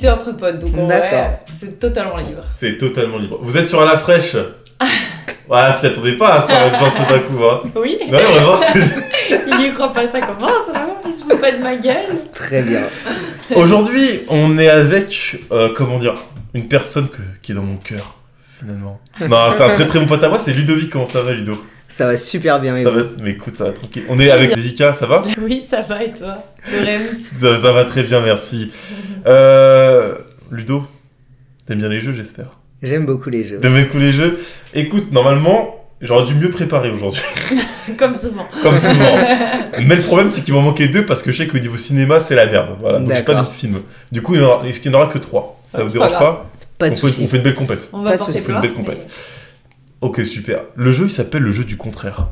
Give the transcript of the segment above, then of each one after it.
discuter entre potes. Donc en vrai, c'est totalement libre. C'est totalement libre. Vous êtes sur à la fraîche Ouais, tu t'attendais pas à ça, je pense d'un coup, hein. Oui, Non, on va voir ce que j'ai- il y croit pas, ça commence vraiment. Il se fout pas de ma gueule. Très bien. Aujourd'hui, on est avec, euh, comment dire, une personne que- qui est dans mon cœur, finalement. Non, c'est un très très bon pote à moi, c'est Ludovic. Comment ça va, Ludo? Ça va super bien. Ça va, mais écoute, ça va tranquille. On est avec Devika, ça va Oui, ça va et toi ça, ça va très bien, merci. Euh, Ludo, t'aimes bien les jeux, j'espère. J'aime beaucoup les jeux. T'aimes beaucoup les jeux Écoute, normalement, j'aurais dû mieux préparer aujourd'hui, Comme souvent. comme souvent. Mais le problème, c'est qu'il m'en manquait deux parce que je sais qu'au niveau cinéma, c'est la merde. Voilà, donc j'ai pas de film. Du coup, il y en aura- est-ce qu'il n'y en aura que trois? Ça Ah, vous dérange pas pas, Pas de on, fait, on fait une belle compète. On va porter soucis. plainte. Belle compète. Ok, super. Le jeu, il s'appelle le jeu du contraire.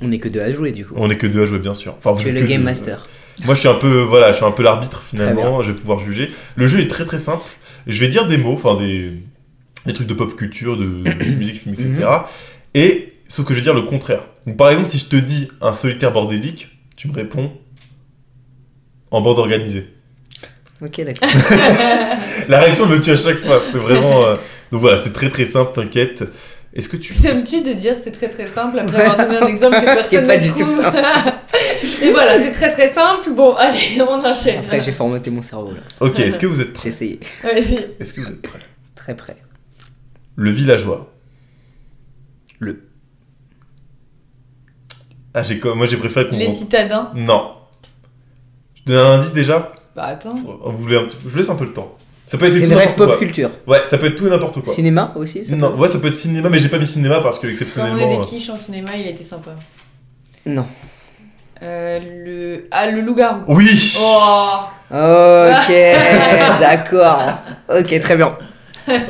On est que deux à jouer du coup. On est que deux à jouer, bien sûr. Enfin, Tu es le game deux. master. Moi, je suis un peu, voilà, je suis un peu l'arbitre finalement. Je vais pouvoir juger. Le jeu est très très simple. Je vais dire des mots, enfin des, des trucs de pop culture, de, de musique, film, etc. Mhm. Et sauf que je vais dire le contraire. Donc, par exemple, si je te dis un solitaire bordélique, tu me réponds en bande organisée. Ok, d'accord. La réaction me tue à chaque fois. C'est vraiment. euh, Donc voilà, c'est très très simple. T'inquiète. Est-ce que tu T'aimes-tu de dire c'est très très simple après avoir donné un exemple que personne pas ne du tout ça. Et voilà, c'est très très simple. Bon, allez, on enchaîne. Après, j'ai formaté mon cerveau là. Ok. Est-ce que vous êtes J'ai prêts essayé. Vas-y. Est-ce que vous êtes prêts Très près. Le villageois. Le. Ah, j'ai comme- moi j'ai préféré qu'on. Les citadins. Non. Je donne un indice déjà? Bah attends. Vous voulez un petit- Je vous laisse un peu le temps. Ça peut être C'est tout une rêve pop quoi. culture. Ouais, ça peut être tout et n'importe quoi. Cinéma aussi ça Non, peut ouais, ça peut être cinéma, mais j'ai pas mis cinéma parce que Quand on est exceptionnellement. des quiches en cinéma, il a été sympa. Non. Euh, le... Ah, le loup-garou. euh, Oui. Oh Ok, d'accord. Ok, très bien.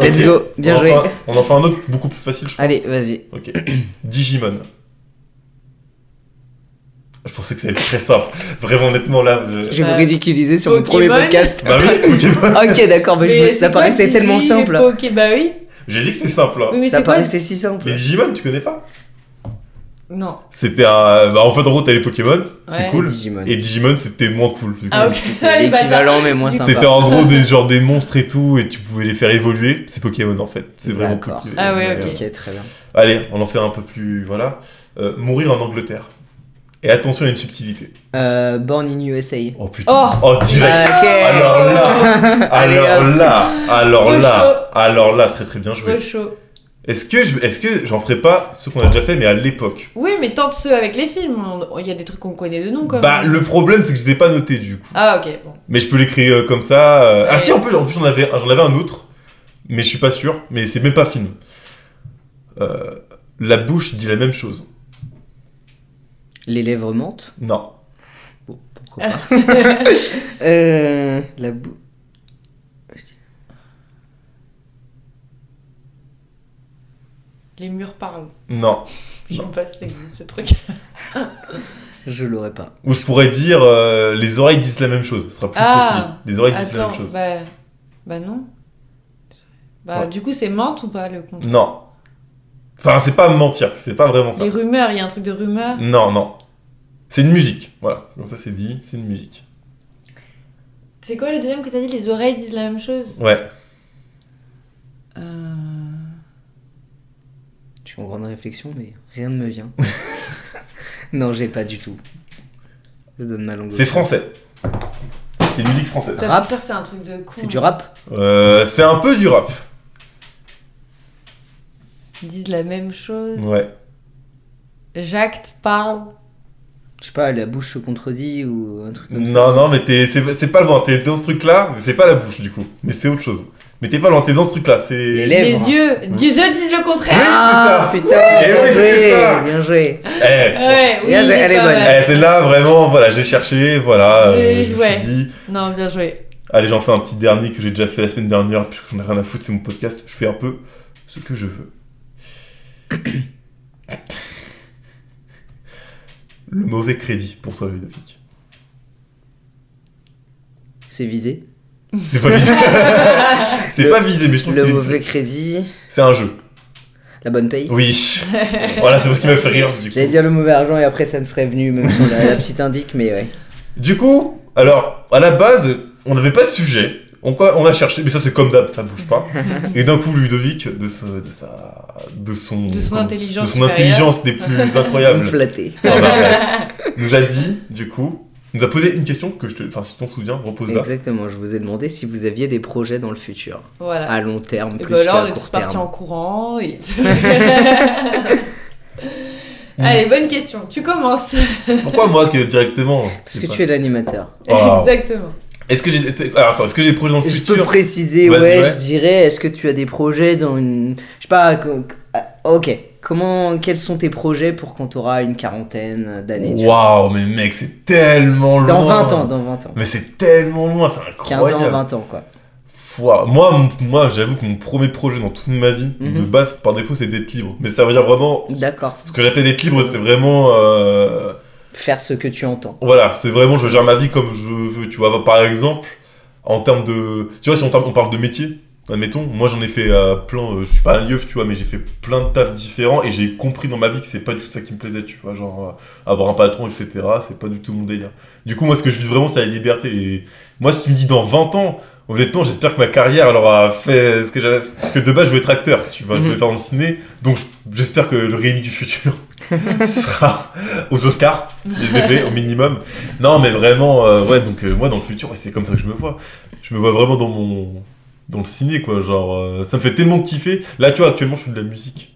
Let's go. Bien on en joué. on en fait un autre beaucoup plus facile, je pense. Allez, vas-y. Ok. Digimon. Je pensais que ça allait être très simple. Vraiment, honnêtement, là. je- Je vais Bah, vous ridiculiser sur mon premier podcast. Bah oui, Pokémon. Ok, d'accord, mais, je me- Mais ça paraissait Digi, tellement simple. Ok, bah oui. J'ai dit que c'était simple. hein. Oui, mais Ça c'est quoi paraissait si simple. Les Digimon, tu connais pas Non. C'était un. Bah, en fait, en gros, t'as les Pokémon, c'est Ouais. cool. Digimon. Et Digimon, c'était moins cool. du coup. Ah, ok. C'était l'équivalent, mais moins C'était sympa. en gros des, genre des monstres et tout, et tu pouvais les faire évoluer. C'est Pokémon en fait. C'est vraiment cool. Ah ouais, ok. Ok, très bien. Allez, on en fait un peu plus. Voilà. Euh, mourir en Angleterre. Et attention, il y a une subtilité. Euh, Born in USA. Oh putain. Oh. Oh, direct. Ok. Alors là, alors là, alors Trop là, alors là, très très bien Trop joué. chaud. Est-ce que je, est-ce que j'en ferai pas ceux qu'on a déjà fait, mais à l'époque? Oui, mais tente ceux avec les films. Il y a des trucs qu'on connaît de nom quand même. Bah, le problème, c'est que je les ai pas notés du coup. Ah, ok, bon. Mais je peux l'écrire euh, comme ça. euh. Ah si, en plus, en plus j'en avais, j'en avais un autre, mais je suis pas sûr. Mais c'est même pas film. Euh, la bouche dit la même chose. Les lèvres mentent. Non. Bon, pourquoi pas. euh, la bou... Les murs parlent. Non. Je sais Non. pas si ça existe ce truc. Je l'aurais pas. Ou je pourrais dire euh, les oreilles disent la même chose. Ce sera plus Ah. précis. Les oreilles disent la même chose. bah... bah non. Bah Ouais. du coup c'est menthe ou pas le compte Non. Enfin, c'est pas mentir. C'est pas vraiment ça. Les rumeurs, il y a un truc de rumeur. Non, non. C'est une musique. Voilà. Comme ça, c'est dit. C'est une musique. C'est quoi le deuxième que t'as dit? Les oreilles disent la même chose? Ouais. Euh... Je suis en grande réflexion, mais rien ne me vient. non, j'ai pas du tout. Je donne ma langue. C'est français. C'est une musique française. Putain, Rap que c'est un truc de con. C'est du rap? Euh, c'est un peu du rap. Ils disent la même chose. Ouais. Jacques parle. Je sais pas, la bouche se contredit ou un truc comme ça. Non, non, mais t'es, c'est, pas loin. T'es dans ce truc-là, mais c'est pas la bouche du coup. Mais c'est autre chose. Mais t'es pas loin, t'es dans ce truc-là. C'est. Les Les lèvres. yeux. Les yeux disent le contraire. Ah ça. putain, bien oui, c'est ça. joué, bien joué. Eh, Ouais, oui, Bien joué, elle est bonne. eh, c'est là vraiment, voilà, j'ai cherché, voilà. J'ai- euh, je me suis dit, Non, bien joué. allez, j'en fais un petit dernier que j'ai déjà fait la semaine dernière, puisque j'en ai rien à foutre, c'est mon podcast. Je fais un peu ce que je veux. Le mauvais crédit pour toi, Ludovic. C'est visé. C'est pas visé. c'est pas visé, mais je trouve Le que c'est- mauvais crédit, c'est un jeu. la bonne paye. Oui. voilà, c'est ce qui m'a fait rire. Du coup. J'allais dire le mauvais argent et après ça me serait venu même sur la, la petite indique, mais ouais. Du coup, alors, à la base, on n'avait pas de sujet. On, quoi, on a cherché, mais ça c'est comme d'hab, ça bouge pas. et d'un coup, Ludovic, de, ce, de, sa, de son, De son intelligence. de son intelligence des plus incroyables. Ah bah, ouais. nous a dit, du coup, nous a posé une question que je te. Enfin, si tu t'en souviens, repose-la. Exactement, je vous ai demandé si vous aviez des projets dans le futur, Voilà. à long terme, Et plus bah là, on est court tous partis en courant. Et... Allez, bonne question. Tu commences. Pourquoi moi que directement? Parce que tu es l'animateur. Wow. Exactement. Est-ce que j'ai. Est-ce que j'ai des projets dans le Je futur peux préciser, ouais, ouais. je dirais, est-ce que tu as des projets dans une... Je sais pas, ah, ok, comment, quels sont tes projets pour quand tu auras une quarantaine d'années Waouh, mais mec, c'est tellement loin. Dans 20 ans, dans 20 ans. Mais c'est tellement loin, c'est 15 incroyable. ans, 20 ans, quoi. Moi, moi j'avoue que mon premier projet dans toute ma vie, Mhm. de base, par défaut, c'est d'être libre. Mais ça veut dire vraiment. D'accord. Ce que j'appelle être libre, c'est vraiment. euh, Faire ce que tu entends. Voilà, c'est vraiment, je gère ma vie comme je veux. Tu vois, par exemple, en termes de. Tu vois, si on, on parle de métier, admettons, moi j'en ai fait euh, plein. euh, je suis pas un yeuf, tu vois, mais j'ai fait plein de tafs différents et j'ai compris dans ma vie que c'est pas du tout ça qui me plaisait, tu vois. Genre, euh, avoir un patron, etc., c'est pas du tout mon délire. Du coup, moi, ce que je vise vraiment, c'est la liberté. Et moi, si tu me dis dans 20 ans, honnêtement, j'espère que ma carrière, elle aura fait ce que j'avais. Parce que de base, je veux être acteur, tu vois, je Mhm. vais faire le ciné. Donc, j'espère que le Rémi du futur sera aux Oscars, SVP, au minimum. Non, mais vraiment, euh, ouais, donc euh, moi, dans le futur, c'est comme ça que je me vois. Je me vois vraiment dans mon. dans le ciné, quoi. Genre, euh, ça me fait tellement kiffer. Là, tu vois, actuellement, je fais de la musique.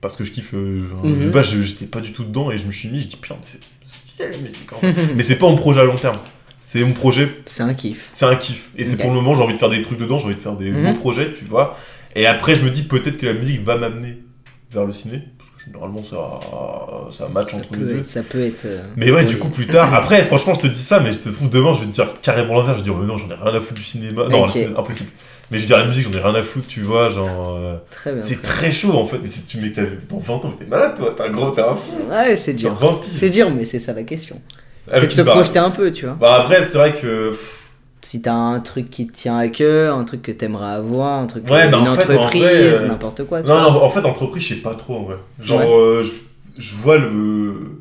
Parce que je kiffe. genre, Mhm. De base, je- j'étais pas du tout dedans et je me suis mis, je dis, putain, mais c'est stylé la musique. Mais c'est pas mon projet à long terme. C'est mon projet C'est un kiff. c'est un kiff. Et c'est pour le moment, j'ai envie de faire des trucs dedans, j'ai envie de faire des Mhm. beaux projets, tu vois. Et après, je me dis peut-être que la musique va m'amener vers le ciné. Parce que généralement, ça, ça match Ça entre les deux. ça peut être. euh, Mais ouais, du oui. coup, plus tard. Après, franchement, je te dis ça, mais ça se trouve demain, je vais te dire carrément l'inverse. Je vais dire, mais non, j'en ai rien à foutre du cinéma. Non, c'est impossible. Mais je vais dire, la musique, j'en ai rien à foutre, tu vois. Genre. euh. C'est très chaud en fait. Mais si tu mets dans 20 ans, mais t'es malade, toi. T'es un gros, t'es un fou. Ouais, c'est dur. Genre 20 piges. C'est dur, mais c'est ça la question. Ah, c'est de se bah, projeter un peu, tu vois. Bah, après, c'est vrai que. pff, Si t'as un truc qui te tient à cœur, un truc que t'aimerais avoir, un truc, Ouais, une mais en fait, en entreprise, euh, n'importe quoi. tu Non, vois. non, en fait, entreprise, je sais pas trop, en vrai. Genre, Ouais. euh, je, je vois le.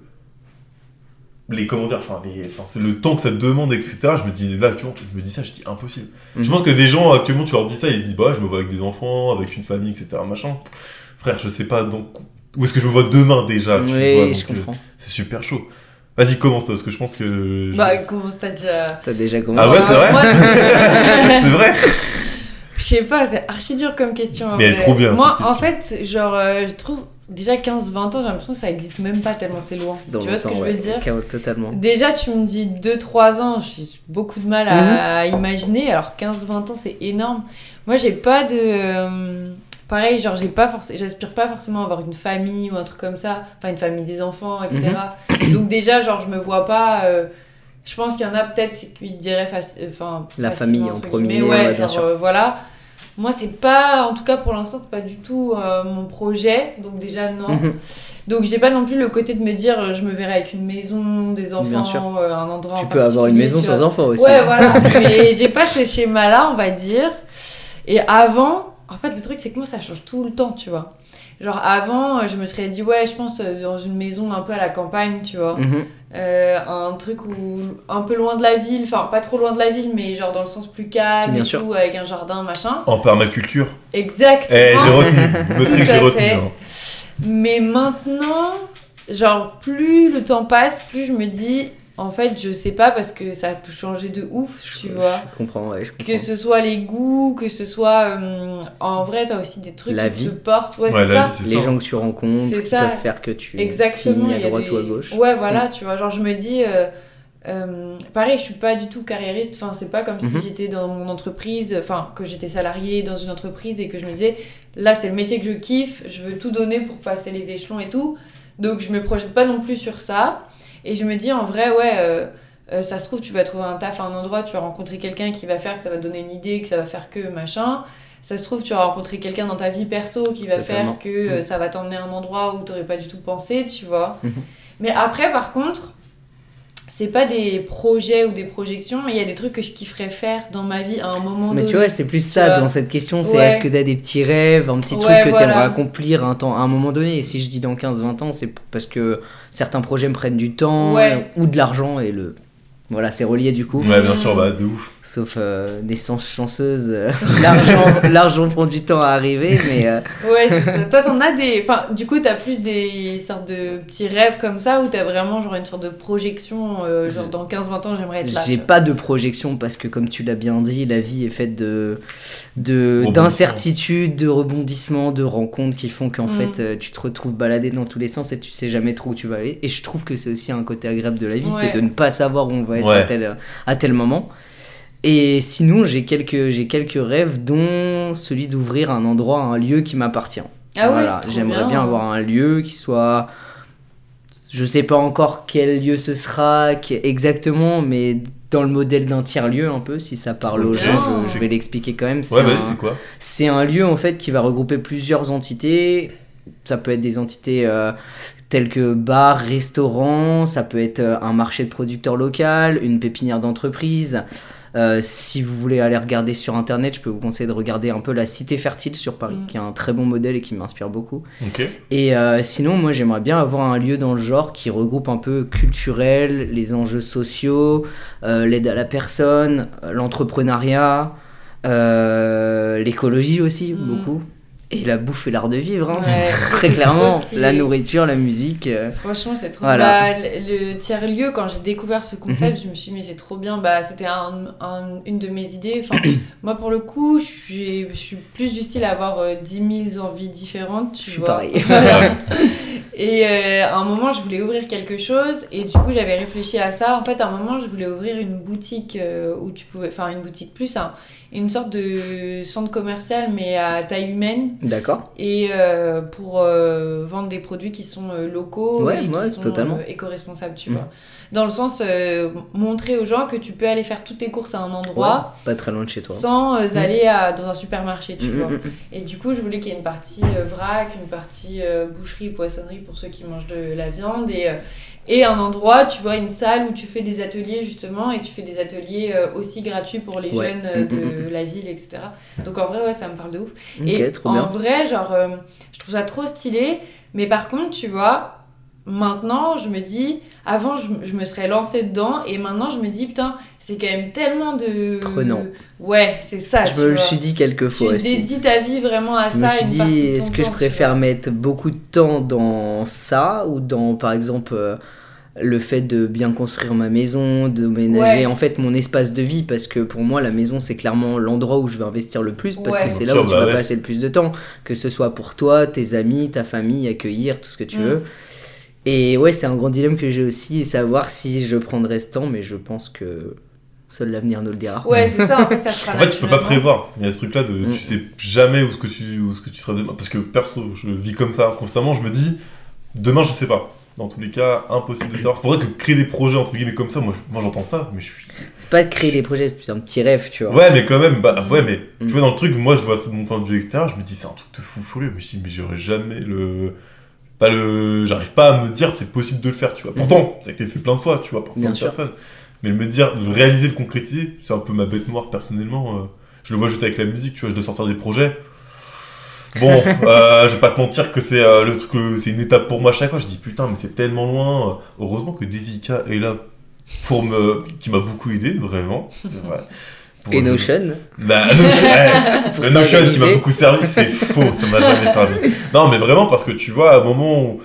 Les comment dire, enfin, les, enfin, c'est le temps que ça te demande, etc. Je me dis, là, actuellement, je me dis ça, je dis impossible. Mhm. Je pense que des gens, actuellement, tu leur dis ça, ils se disent, bah, je me vois avec des enfants, avec une famille, etc. Machin. Frère, je sais pas, donc. Où est-ce que je me vois demain déjà tu oui, vois, euh. C'est super chaud. Vas-y, commence toi, parce que je pense que. Bah, comment t'as déjà. T'as déjà commencé. Ah ouais, c'est vrai c'est vrai Je sais pas, c'est archi dur comme question. Mais elle est trop bien, Moi, cette en fait, genre, euh, je trouve déjà 15-20 ans, j'ai l'impression que ça existe même pas tellement c'est loin. Dans tu vois ce que longtemps, je veux ouais. dire Chaos, Totalement. Déjà, tu me dis 2-3 ans, j'ai beaucoup de mal à, Mhm. imaginer. Alors 15-20 ans, c'est énorme. Moi, j'ai pas de. Pareil, genre, j'ai pas forcément. J'aspire pas forcément à avoir une famille ou un truc comme ça. Enfin, une famille des enfants, etc. Mhm. Donc, déjà, genre, je me vois pas. euh, je pense qu'il y en a peut-être qui se diraient. Enfin, La famille en premier, ouais, Ouais, bien genre, sûr. euh, voilà. Moi, c'est pas. En tout cas, pour l'instant, c'est pas du tout euh, mon projet. Donc, déjà, non. Mhm. Donc j'ai pas non plus le côté de me dire je me verrai avec une maison, des Bien sûr. enfants, un endroit. Tu en peux avoir une maison sans enfants aussi. Ouais, voilà. Mais j'ai pas ce schéma-là, on va dire. Et avant, en fait, le truc c'est que moi ça change tout le temps, tu vois. Genre avant, euh, je me serais dit ouais, je pense euh, dans une maison un peu à la campagne, tu vois. Mhm. Euh, un truc où un peu loin de la ville, enfin pas trop loin de la ville, mais genre dans le sens plus calme Bien et sûr. tout, avec un jardin, machin. En permaculture. Exactement. Eh, j'ai retenu. Le truc, j'ai retenu. hein. Mais maintenant, genre, plus le temps passe, plus je me dis, en fait, je sais pas parce que ça peut changer de ouf, tu Je- vois. Je comprends, ouais, je comprends. Que ce soit les goûts, que ce soit. euh, en vrai, t'as aussi des trucs La qui vie. te portent. Ouais, Ouais, c'est ça. vie, Les ça. gens que tu rencontres, C'est qui ça. peuvent faire que tu Exactement. finis à droite des- ou à gauche. Ouais, voilà, tu vois. Genre, je me dis. euh, euh, pareil, je suis pas du tout carriériste. Enfin, c'est pas comme si Mhm. j'étais dans mon entreprise, enfin, que j'étais salariée dans une entreprise et que je me disais, là, c'est le métier que je kiffe, je veux tout donner pour passer les échelons et tout. Donc, je me projette pas non plus sur ça. Et je me dis, en vrai, ouais, euh, euh, ça se trouve, tu vas trouver un taf à un endroit, tu vas rencontrer quelqu'un qui va faire que ça va te donner une idée, que ça va faire que machin. Ça se trouve, tu vas rencontrer quelqu'un dans ta vie perso qui va Totalement. faire que euh, ça va t'emmener à un endroit où t'aurais pas du tout pensé, tu vois. Mais après, par contre, c'est pas des projets ou des projections, mais il y a des trucs que je kifferais faire dans ma vie à un moment Mais donné. tu vois, c'est plus ça vois. dans cette question, c'est Ouais. est-ce que t'as des petits rêves, un petit truc que voilà. t'aimerais accomplir un temps, à un moment donné? Et si je dis dans 15-20 ans, c'est parce que certains projets me prennent du temps Ouais. euh, ou de l'argent et le... Voilà, c'est relié du coup. Ouais, bien sûr, bah, de ouf. Sauf euh, naissance chanceuse, euh, l'argent, l'argent prend du temps à arriver, mais euh, Ouais, ça. Toi, t'en as des. Enfin, du coup, t'as plus des sortes de petits rêves comme ça ou t'as vraiment genre une sorte de projection, euh, genre dans 15-20 ans, j'aimerais être là. j'ai pas de projection parce que, comme tu l'as bien dit, la vie est faite de, de d'incertitudes, de rebondissements, de rencontres qui font qu'en Mm. fait tu te retrouves baladé dans tous les sens et tu sais jamais trop où tu vas aller. Et je trouve que c'est aussi un côté agréable de la vie, Ouais. c'est de ne pas savoir où on va être Ouais. à, tel, à tel moment. Et sinon, j'ai quelques, j'ai quelques rêves, dont celui d'ouvrir un endroit, un lieu qui m'appartient. Ah voilà, trop j'aimerais bien. bien. avoir un lieu qui soit. Je sais pas encore quel lieu ce sera qui- exactement, mais dans le modèle d'un tiers-lieu un peu, si ça parle aux gens, je, je vais l'expliquer quand même. C'est Ouais, c'est quoi? C'est un lieu en fait qui va regrouper plusieurs entités. Ça peut être des entités euh, telles que bar, restaurant, ça peut être euh, un marché de producteurs local, une pépinière d'entreprise. Euh, si vous voulez aller regarder sur internet, je peux vous conseiller de regarder un peu la Cité Fertile sur Paris, Mm. qui est un très bon modèle et qui m'inspire beaucoup. Et euh, sinon, moi j'aimerais bien avoir un lieu dans le genre qui regroupe un peu culturel, les enjeux sociaux, euh, l'aide à la personne, l'entrepreneuriat, euh, l'écologie aussi, Mm. beaucoup. Et la bouffe et l'art de vivre, hein. Ouais, très clairement. La nourriture, la musique. euh, Franchement, c'est trop Voilà. Bah, le, tiers-lieu, quand j'ai découvert ce concept, je me suis dit, mais c'est trop bien. Bah, c'était un, un- une de mes idées. Enfin, moi, pour le coup, je suis, plus du style à avoir euh, 10 000 envies différentes. Tu Je suis vois. pareil. Et euh, à un moment, je voulais ouvrir quelque chose. Et du coup, j'avais réfléchi à ça. En fait, à un moment, je voulais ouvrir une boutique euh, où tu pouvais. Enfin, une boutique plus, un- une sorte de centre commercial, mais à taille humaine D'accord. et euh, pour euh, vendre des produits qui sont euh, locaux Ouais, et qui ouais, sont totalement. éco-responsables, tu vois. Dans le sens, euh, montrer aux gens que tu peux aller faire toutes tes courses à un endroit Pas très loin de chez toi. sans euh, Mhm. aller à- dans un supermarché, tu Mm, vois. mm, mm. Et du coup, je voulais qu'il y ait une partie euh, vrac, une partie euh, boucherie, poissonnerie pour ceux qui mangent de la viande et, et un endroit, tu vois, une salle où tu fais des ateliers justement et tu fais des ateliers aussi gratuits pour les Ouais. jeunes Mm, de mm, la ville, etc. Donc en vrai, ouais, ça me parle de ouf. Ok, Et trop en bien. vrai, genre, euh, je trouve ça trop stylé. Mais par contre, tu vois, maintenant, je me dis, avant, je, je me serais lancée dedans. Et maintenant, je me dis, putain, c'est quand même tellement de. Prenant. Ouais, c'est ça. Je tu me le suis dit quelques Tu fois aussi. dédies ta vie vraiment à Je me ça. suis une dit, est-ce que je tu préfère mettre beaucoup de temps dans ça ou dans, par exemple, euh, le fait de bien construire ma maison, de ménager Ouais. en fait mon espace de vie? Parce que pour moi la maison c'est clairement l'endroit où je vais investir le plus parce Ouais. que c'est là où tu bah vas ouais. passer le plus de temps que ce soit pour toi, tes amis, ta famille, accueillir tout ce que tu Mm. veux. Et ouais, c'est un grand dilemme que j'ai aussi et savoir si je prendrai ce temps mais je pense que seul l'avenir nous le dira. Ouais, c'est ça, en fait, ça sera En fait, tu peux pas prévoir. Il y a ce truc-là de Mm. tu sais jamais où ce que tu où ce que tu seras demain. Parce que perso, je vis comme ça constamment. Je me dis demain, je sais pas. Dans tous les cas, impossible de savoir. C'est pour ça que créer des projets entre guillemets comme ça, moi, moi j'entends ça, mais je suis. C'est pas de créer des projets, c'est un petit rêve, tu vois. Ouais, mais quand même, bah ouais, mais Mm. tu vois dans le truc, moi je vois ça de mon point de vue extérieur, je me dis c'est un truc de fou furieux. Mais je dis mais j'aurais jamais le. Pas le. J'arrive pas à me dire c'est possible de le faire, tu vois. Pourtant, ça a été fait plein de fois, tu vois, par plein de personnes. Mais le me dire, le réaliser, le concrétiser, c'est un peu ma bête noire personnellement. euh, je le vois juste avec la musique, tu vois, je dois sortir des projets. Bon, euh, je vais pas te mentir que c'est euh, le truc, euh, c'est une étape pour moi à chaque fois. Je dis putain, mais c'est tellement loin. Heureusement que Devika est là pour me, qui m'a beaucoup aidé, vraiment, c'est vrai. Et Notion, Bah, Notion, ouais. Pour Le Notion qui m'a beaucoup servi, c'est faux, ça m'a jamais servi. Non, mais vraiment parce que tu vois, à un moment où.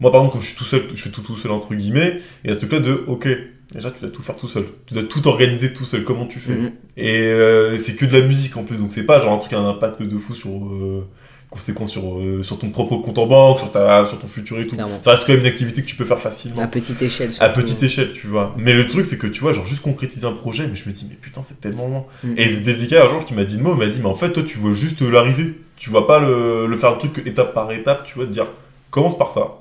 Moi, par exemple, comme je suis tout seul, je fais tout tout seul, entre guillemets, et à ce truc-là de, ok, déjà, tu dois tout faire tout seul. Tu dois tout organiser tout seul, comment tu fais? Mhm. Et euh, c'est que de la musique en plus, donc c'est pas genre un truc qui a un impact de fou sur. Euh, conséquence sur, euh, sur ton propre compte en banque, sur, ta, sur ton futur et tout. clairement. Ça reste quand même une activité que tu peux faire facilement. À petite échelle. À petite échelle, tu vois. Mais le truc, c'est que tu vois, genre juste concrétiser un projet, mais je me dis, mais putain, c'est tellement loin. Mm. Et Devika, un jour, qui m'a dit le mot, m'a dit, mais en fait, toi, tu vois juste l'arrivée. Tu vois pas le, le faire le truc étape par étape, tu vois, te dire, commence par ça.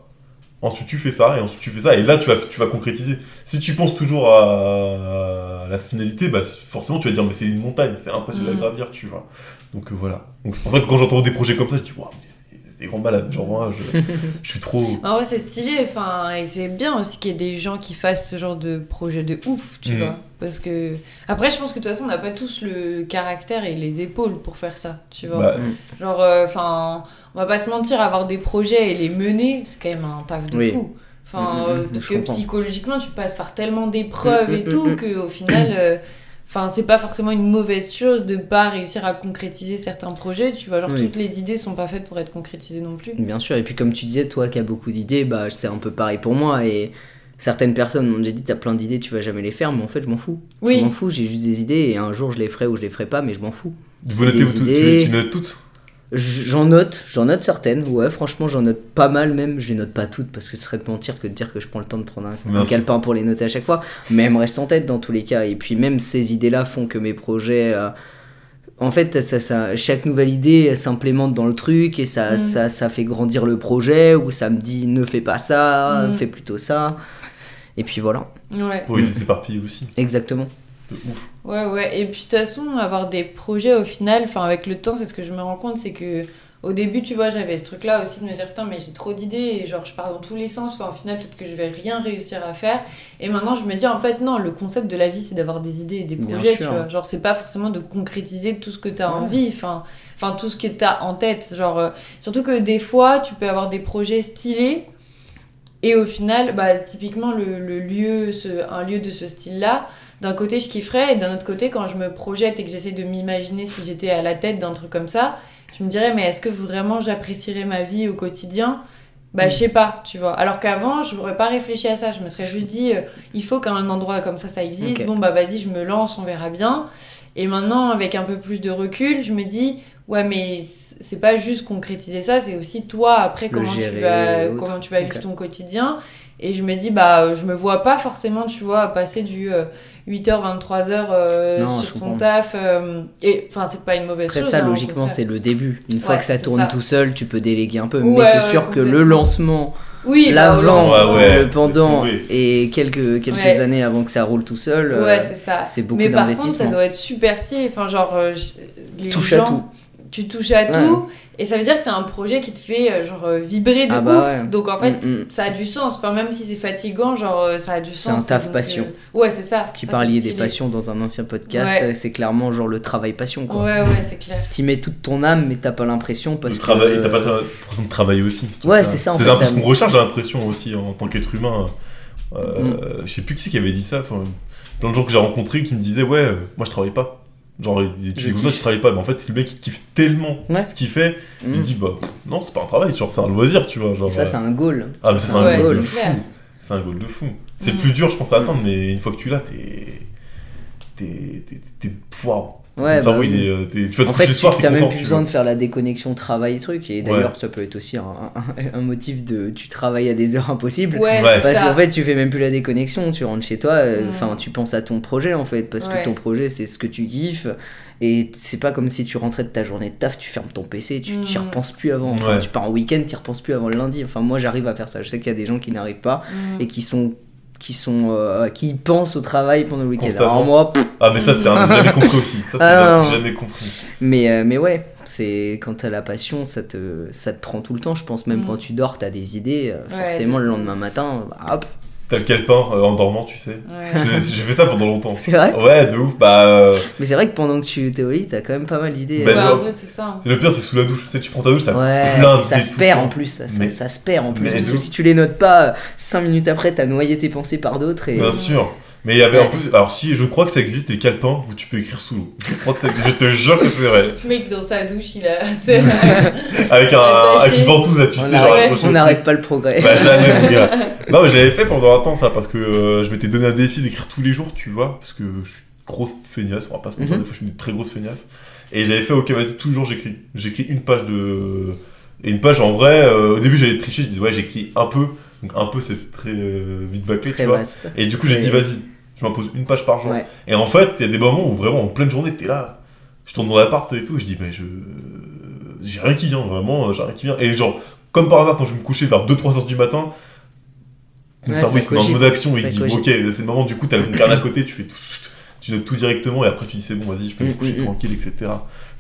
Ensuite, tu fais ça, et ensuite, tu fais ça, et là, tu vas, tu vas concrétiser. Si tu penses toujours à, à la finalité, bah, forcément, tu vas dire, mais c'est une montagne, c'est impossible à Mm. gravir, tu vois. Donc euh, voilà. Donc c'est pour ça que quand j'entends des projets comme ça, je dis, waouh, mais c'est- des grands malades. Genre, moi, je, je suis trop. En vrai, c'est stylé, enfin, et c'est bien aussi qu'il y ait des gens qui fassent ce genre de projet de ouf, tu Mhm. vois. Parce que. Après, je pense que de toute façon, on n'a pas tous le caractère et les épaules pour faire ça, tu vois. Bah, Genre, enfin, on va pas se mentir, avoir des projets et les mener, c'est quand même un taf de Oui. fou. Enfin, Mm, mm, euh, mm, parce que comprends. psychologiquement, tu passes par tellement d'épreuves Mm, et mm, tout mm, qu'au final, euh, Enfin, c'est pas forcément une mauvaise chose de pas réussir à concrétiser certains projets, tu vois. Genre, Oui. toutes les idées sont pas faites pour être concrétisées non plus. Bien sûr, et puis comme tu disais, toi qui as beaucoup d'idées, bah c'est un peu pareil pour moi. Et certaines personnes m'ont déjà dit T'as plein d'idées, tu vas jamais les faire, mais en fait, je m'en fous. Oui. Je m'en fous, j'ai juste des idées et un jour je les ferai ou je les ferai pas, mais je m'en fous. Vous C'est notez des vous idées. tu, tu notes toutes J'en note, j'en note certaines, ouais, franchement, j'en note pas mal même. Je les note pas toutes parce que ce serait de mentir que de dire que je prends le temps de prendre un, un calepin pour les noter à chaque fois. Mais elles me restent en tête dans tous les cas. Et puis, même ces idées-là font que mes projets. euh, en fait, ça, ça, chaque nouvelle idée s'implémente dans le truc et ça, Mm. ça, ça fait grandir le projet ou ça me dit ne fais pas ça, Mm. fais plutôt ça. Et puis voilà, Ouais. pour éviter de s'éparpiller aussi. exactement. Ouais, ouais. Et puis, de toute façon, avoir des projets au final, enfin, avec le temps, c'est ce que je me rends compte, c'est que au début, tu vois, j'avais ce truc-là aussi de me dire, putain, mais j'ai trop d'idées, et genre, je pars dans tous les sens, enfin, au final, peut-être que je vais rien réussir à faire. Et maintenant, je me dis, en fait, non, le concept de la vie, c'est d'avoir des idées et des Bien projets, sûr. tu vois. Genre, c'est pas forcément de concrétiser tout ce que t'as Ouais. envie, enfin, enfin, tout ce que t'as en tête. Genre, euh, surtout que des fois, tu peux avoir des projets stylés, et au final, bah, typiquement, le, le lieu, ce- un lieu de ce style-là, d'un côté, je kifferais, et d'un autre côté, quand je me projette et que j'essaie de m'imaginer si j'étais à la tête d'un truc comme ça, je me dirais, mais est-ce que vraiment j'apprécierais ma vie au quotidien? Bah, je sais pas, tu vois. Alors qu'avant, je n'aurais pas réfléchi à ça. Je me serais juste dit, euh, il faut qu'un endroit comme ça, ça existe. Bon, bah, vas-y, je me lance, on verra bien. Et maintenant, avec un peu plus de recul, je me dis, ouais, mais c'est pas juste concrétiser ça, c'est aussi toi, après, comment tu vas, et autres. comment tu vas vivre ton quotidien. Et je me dis, bah, euh, je me vois pas forcément, tu vois, passer du euh, 8h, 23h euh, je sur ton comprends. taf. euh, et enfin, c'est pas une mauvaise Après chose. ça, hein, logiquement, c'est le début. Une fois que ça tourne ça. tout seul, tu peux déléguer un peu. Ouais, mais c'est ouais, sûr que le lancement, Oui, bah, l'avant, Ouais, ouais. le pendant et quelques, quelques Ouais. années avant que ça roule tout seul, euh, Ouais, c'est ça. c'est beaucoup Mais par contre, ça d'investissement. doit être super stylé. Enfin, genre, euh, les Touche à tout. Tu touches à Ouais. tout. Et ça veut dire que c'est un projet qui te fait euh, genre euh, vibrer de Ah bah ouf. ouais. Donc en fait, Mm, mm. ça a du sens. Enfin, même si c'est fatigant, genre euh, ça a du C'est sens. un taf Donc, passion. euh, Ouais, c'est ça. Tu parlais c'est des passions dans un ancien podcast, Ouais. c'est clairement genre le travail passion quoi. Ouais, ouais, c'est clair. T'y mets toute ton âme, mais t'as pas l'impression parce Le que. travail, t'as pas l'impression de travailler aussi. Ouais, c'est ça, C'est un peu ce qu'on recherche, l'impression aussi en tant qu'être humain. Euh, Mm. Je sais plus qui c'est qui avait dit ça. Enfin, plein de gens que j'ai rencontrés qui me disaient Ouais, moi je travaille pas. Genre, il- tu Je dis comme ça, tu travailles pas. Mais en fait, c'est le mec qui kiffe tellement Ouais. ce qu'il fait. Mm. Il se dit Bah non, c'est pas un travail, genre c'est un loisir, tu vois. Genre, Et ça, euh, c'est un goal. Ah, mais ça, c'est un Ouais, goal de fou. C'est un goal de fou. C'est Mm. plus dur, je pense, à atteindre, mais une fois que tu l'as, t'es. T'es. T'es. T'es. Waouh. Ouais, Ton cerveau, bah il est, euh, tu vas te En coucher fait, le soir, tu t'es n'as même content. plus tu besoin vois. de faire la déconnexion travail-truc. Et d'ailleurs, ça peut être aussi un, un- un motif de tu travailles à des heures impossibles. Ouais, Ouais. Parce qu'en fait, tu fais même plus la déconnexion, tu rentres chez toi, euh, Mm. enfin, tu penses à ton projet en fait, parce Ouais. que ton projet c'est ce que tu kiffes, et c'est pas comme si tu rentrais de ta journée de taf, tu fermes ton PC, tu t'y Mm. repenses plus avant, Enfin, Ouais. tu pars en week-end, tu repenses plus avant le lundi, enfin, moi j'arrive à faire ça, je sais qu'il y a des gens qui n'arrivent pas, Mm. et qui sont qui sont euh, qui pensent au travail pendant le week-end. Alors moi, pff, Ah, mais ça, c'est un j'ai jamais compris aussi. Ça, c'est Ah, un jamais compris. mais euh, mais ouais, c'est quand t'as la passion, ça te ça te prend tout le temps. Je pense même Mm. quand tu dors, t'as des idées. euh, Ouais, forcément, le lendemain matin, bah, hop, T'as le calepin euh, en dormant, tu sais. Ouais. J'ai fait ça pendant longtemps. c'est vrai. Ouais, de ouf. Bah. euh, Mais c'est vrai que pendant que tu t'es au lit, t'as quand même pas mal d'idées. Bah, Ouais, non. en vrai, c'est ça. hein. le pire, c'est sous la douche. Tu sais, tu prends ta douche, t'as Ouais, plein et ça d'idées se perd en plus, ça, ça- Mais- ça se perd en plus. mais Parce de que si tu les notes pas, 5 minutes après, t'as noyé tes pensées par d'autres. Et... Bien sûr. Mais il y avait Ouais. en plus. Alors, si, je crois que ça existe des calepins où tu peux écrire sous l'eau. Je crois que ça existe. Je te jure que c'est vrai. Le mec dans sa douche, il a. Avec, un, avec une ventouse, tu on sais. genre, on n'arrête pas le progrès. Bah jamais mon gars. Non mais j'avais fait pendant un temps ça parce que euh, je m'étais donné un défi d'écrire tous les jours, tu vois, parce que je suis une grosse feignasse, on va pas se mentir, Mhm. des fois je suis une très grosse feignasse. Et j'avais fait ok vas-y tous les jours j'écris. J'écris une page de... Et une page en vrai, euh, au début j'avais triché, je disais ouais j'écris un peu, donc un peu c'est très euh, vite bâclé, Très tu vois. vaste. Et du coup j'ai dit vas-y, je m'impose une page par jour. Ouais. Et en fait il y a des moments où vraiment en pleine journée t'es là, je tourne dans l'appart et tout, je dis mais je... J'ai rien qui vient, vraiment, j'ai rien qui vient. Et genre, comme par hasard quand je me couchais vers 2-3 heures du matin, mon cerveau il se met en mode action il dit ok c'est le moment du coup t'as le carnet à côté tu fais tout, tu notes tout directement et après tu dis c'est bon vas-y je peux me Mm, coucher mm, mm. tranquille etc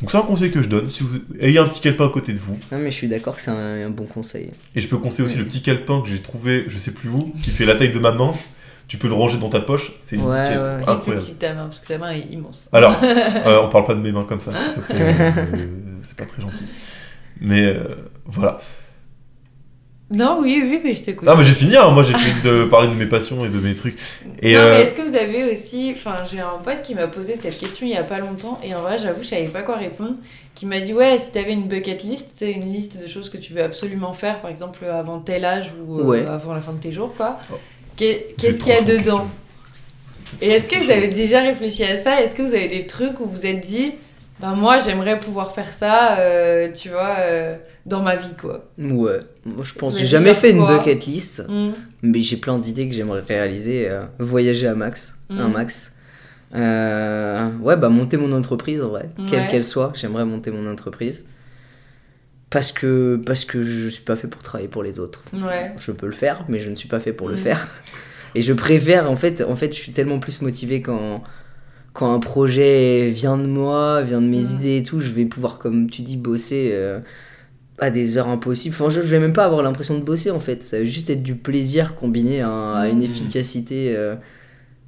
donc c'est un conseil que je donne si vous ayez un petit calepin à côté de vous Non, mais je suis d'accord que c'est un, un bon conseil. et je peux conseiller aussi le petit calepin que j'ai trouvé je sais plus où qui fait la taille de ma main tu peux le ranger dans ta poche c'est Ouais, ouais, ouais. Plus incroyable petit que ta main, parce que ta main est immense. alors euh, on parle pas de mes mains comme ça s'il te plaît euh, c'est pas très gentil mais euh, voilà Non, oui, oui, mais je t'écoute. Non, mais j'ai fini, hein. moi j'ai fini de parler de mes passions et de mes trucs. Et non, euh, mais est-ce que vous avez aussi. Enfin, j'ai un pote qui m'a posé cette question il y a pas longtemps, et en vrai, j'avoue, je savais pas quoi répondre. Qui m'a dit Ouais, si t'avais une bucket list, c'est une liste de choses que tu veux absolument faire, par exemple avant tel âge ou euh, Ouais. avant la fin de tes jours, quoi. Oh. Qu'est-ce qu'il y a dedans Et est-ce que vous avez déjà réfléchi à ça Est-ce que vous avez des trucs où vous vous êtes dit Ben, moi, j'aimerais pouvoir faire ça, euh, tu vois, euh, dans ma vie, quoi. Ouais, moi je pense. J'ai jamais fait une bucket list, Hmm. mais j'ai plein d'idées que j'aimerais réaliser. euh, voyager à max, un Mhm. max. Ouais, bah monter mon entreprise en vrai, quelle qu'elle soit, j'aimerais monter mon entreprise. Parce que, parce que je suis pas fait pour travailler pour les autres. Ouais. Je peux le faire, mais je ne suis pas fait pour le Mhm. faire. Et je préfère, en fait, en fait, je suis tellement plus motivé quand, quand un projet vient de moi, vient de mes Mhm. idées et tout, je vais pouvoir, comme tu dis, bosser euh, à des heures impossibles. Enfin, je, je vais même pas avoir l'impression de bosser, en fait. Ça va juste être du plaisir combiné à, à une Mhm. efficacité. euh,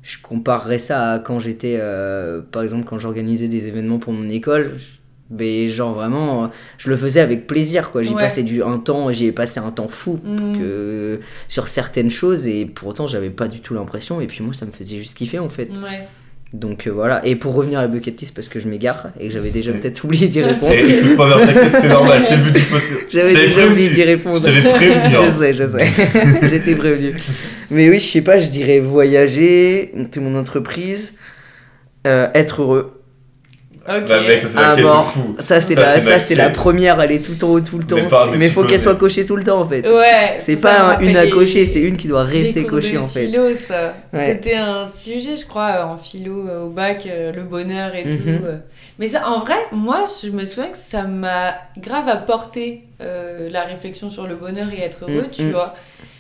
je comparerais ça à quand j'étais, euh, par exemple, quand j'organisais des événements pour mon école. je- Mais genre vraiment, je le faisais avec plaisir, quoi. J'y Ouais. passais du, un temps, j'y ai passé un temps fou Hmm. que sur certaines choses et pour autant j'avais pas du tout l'impression et puis moi ça me faisait juste kiffer en fait Ouais. donc euh, voilà et pour revenir à la bucket list parce que je m'égare et que j'avais déjà Oui. peut-être oublié d'y répondre et je peux pas c'est normal, c'est le but du podcast. j'avais déjà oublié d'y répondre Je t'avais prévenu. je hein. sais je sais j'étais prévenu mais oui je sais pas je dirais voyager monter mon entreprise euh, être heureux Ok. Bah, mec, ça c'est Ah, la bon. fou. ça c'est Ça, la c'est ma ça c'est la quête. première elle est tout en haut tout le temps Mais pas, faut qu'elle soit cochée tout le temps en fait Ouais. c'est ça me pas un- rappelle une à les- cocher c'est une qui doit les rester cours cochée en fait philo, ça. Ouais. C'était un sujet, je crois, en philo euh, au bac, euh, le bonheur et Mhm. tout. euh. Mais ça, en vrai, moi, je me souviens que ça m'a grave apporté euh, la réflexion sur le bonheur et être heureux, Mhm. tu vois.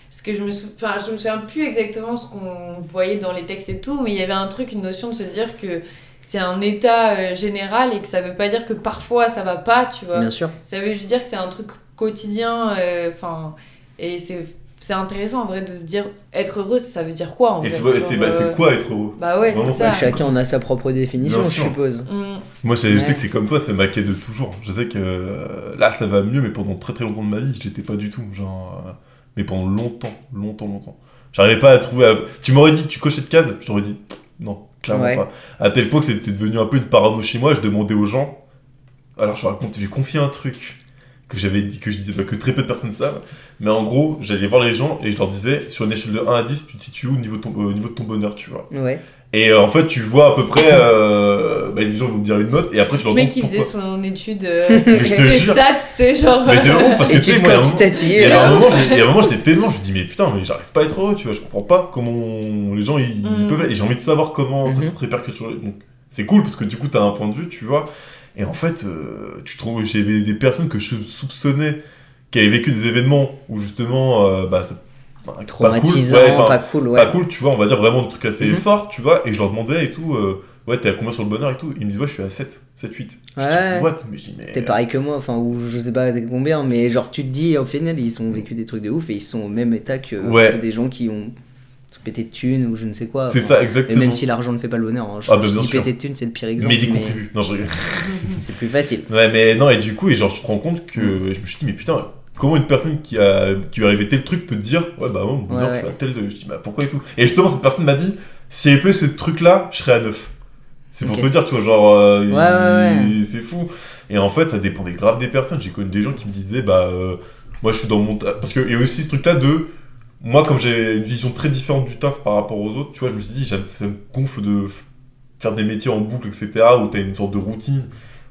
Parce que je me, sou... enfin, je me souviens plus exactement ce qu'on voyait dans les textes et tout, mais il y avait un truc, une notion de se dire que c'est un état euh, général et que ça veut pas dire que parfois ça va pas, tu vois. bien sûr Ça veut juste dire que c'est un truc quotidien, euh, enfin, et c'est c'est intéressant en vrai de se dire être heureux, ça veut dire quoi en Et vrai c'est bah, euh, quoi être heureux? Bah ouais, c'est ça. Chacun en a sa propre définition, je suppose. Mm. Moi, je sais que c'est comme toi, c'est ma quête de toujours. Je sais que euh, là, ça va mieux, mais pendant très très longtemps de ma vie, je l'étais pas du tout. Genre, euh, mais pendant longtemps, longtemps, longtemps. J'arrivais pas à trouver. à- Tu m'aurais dit, tu cochais de cases, je t'aurais dit, non, clairement Ouais. pas. À tel point que c'était devenu un peu une parano chez moi. Je demandais aux gens. Alors, je raconte, j'ai confié un truc que j'avais dit, que je disais, que très peu de personnes savent. Mais en gros, j'allais voir les gens et je leur disais, sur une échelle de 1 à 10, tu te situes où au niveau de ton, au niveau de ton bonheur, tu vois. Ouais. Et euh, en fait, tu vois à peu près. euh, bah, les gens vont te dire une note et après tu Le leur mec demandes qui pourquoi. faisait son étude, euh, Mais je te ses jure. stats, c'est genre. Mais de ouf, parce que tu sais, moi, il y a un moment- il y a un moment, j'étais tellement, je me dis, mais putain, mais j'arrive pas à être heureux, tu vois, je comprends pas comment les gens ils, ils Mm. peuvent être. Et j'ai envie de savoir comment ça Mhm. se répercute sur les. Donc, c'est cool parce que du coup, t'as un point de vue, tu vois. Et en fait, euh, tu trouves, j'avais des personnes que je soupçonnais qui avaient vécu des événements où justement, euh, bah, ça. Bah, pas cool, Traumatisant, ouais, pas cool, ouais. pas cool, tu vois, on va dire vraiment des trucs assez Mhm. forts, tu vois, et je leur demandais et tout, euh, ouais, t'es à combien sur le bonheur et tout, ils me disent, ouais, je suis à 7, 7, 8. Je dis, Ouais. what? Mais je dis, mais. T'es pareil que moi, enfin, ou je sais pas combien, mais genre tu te dis, au final, ils ont vécu des trucs de ouf et ils sont au même état que, Ouais. des gens qui ont pété de thunes ou je ne sais quoi. C'est Enfin, ça, Et exactement. même si l'argent ne fait pas le bonheur, hein. je, Ah, bah, je dis péter de thunes, c'est le pire exemple. mais il y mais contribue. Non, je c'est plus facile. Ouais, mais non, et du coup, et genre, tu te rends compte que Mm. je me suis dit, mais putain, comment une personne qui, a, qui lui arrivé tel truc peut te dire, ouais, bah, mon bonheur, Ouais, je suis à tel. de- Je dis, bah, pourquoi et tout. Et justement, cette personne m'a dit, si elle avait ce truc-là, je serais à 9. C'est pour te dire, tu vois, genre, euh, Ouais, c'est fou. Et en fait, ça dépendait grave des personnes. J'ai connu des gens qui me disaient, bah, euh, moi, je suis dans mon. Parce qu'il y a aussi ce truc-là de. Moi, comme j'ai une vision très différente du taf par rapport aux autres, tu vois, je me suis dit, ça me- ça me gonfle de faire des métiers en boucle, etc., où t'as une sorte de routine,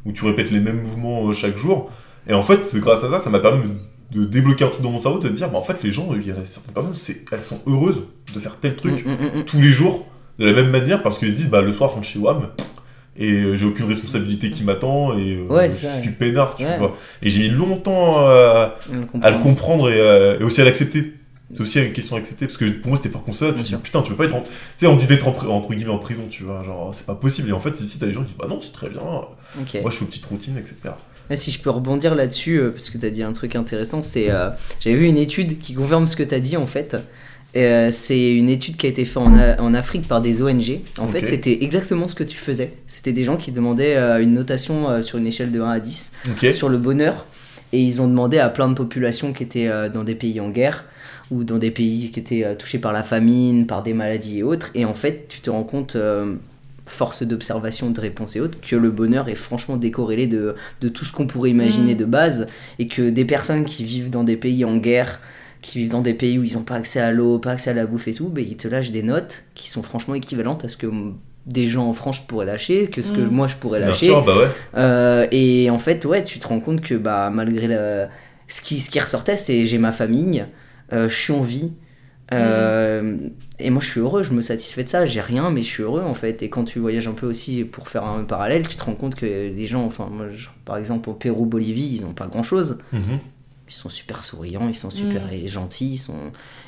où tu répètes les mêmes mouvements euh, chaque jour. Et en fait, c'est grâce à ça, ça m'a permis de de débloquer un truc dans mon cerveau, de dire, bah, en fait, les gens, il y a certaines personnes, c'est- elles sont heureuses de faire tel truc Mm, mm, mm, tous les jours, de la même manière, parce qu'ils se disent, bah, le soir, je rentre chez WAM, et euh, j'ai aucune responsabilité qui m'attend, et euh, Ouais, je suis peinard, tu Ouais. vois. Et j'ai mis longtemps à le comprendre et, euh, et aussi à l'accepter. C'est aussi une question à accepter, parce que pour moi, c'était par contre ça, tu dis, putain, tu peux pas être en... Tu sais, on dit d'être en entre guillemets en prison, tu vois, genre, c'est pas possible. Et en fait, ici, t'as des gens qui disent, bah non, c'est très bien, moi, je fais une petite routine, etc. Si je peux rebondir là-dessus, euh, parce que tu as dit un truc intéressant, c'est. euh, J'avais vu une étude qui confirme ce que tu as dit en fait. Euh, c'est une étude qui a été faite en, Afrique par des ONG. En fait, c'était exactement ce que tu faisais. C'était des gens qui demandaient une notation sur une échelle de 1 à 10 Ok sur le bonheur. Et ils ont demandé à plein de populations qui étaient dans des pays en guerre ou dans des pays qui étaient touchés par la famine, par des maladies et autres. Et en fait, tu te rends compte, force d'observation, de réponse et autres, que le bonheur est franchement décorrélé de, de tout ce qu'on pourrait imaginer Mm. de base. Et que des personnes qui vivent dans des pays en guerre, qui vivent dans des pays où ils n'ont pas accès à l'eau, pas accès à la bouffe et tout, ben, ils te lâchent des notes qui sont franchement équivalentes à ce que des gens en France pourraient lâcher, que ce que Mm. moi je pourrais Bien lâcher. sûr, bah ouais. Euh, et en fait, ouais, tu te rends compte que bah, malgré ce, qui, ce qui ressortait, c'est j'ai ma famille, euh, je suis en vie. Euh, Et moi, je suis heureux, je me satisfais de ça. J'ai rien, mais je suis heureux en fait. Et quand tu voyages un peu aussi pour faire un parallèle, tu te rends compte que les gens, enfin, moi, je- par exemple, au Pérou, Bolivie, ils n'ont pas grand chose. Mhm. Ils sont super souriants, ils sont super Mm. gentils, ils sont...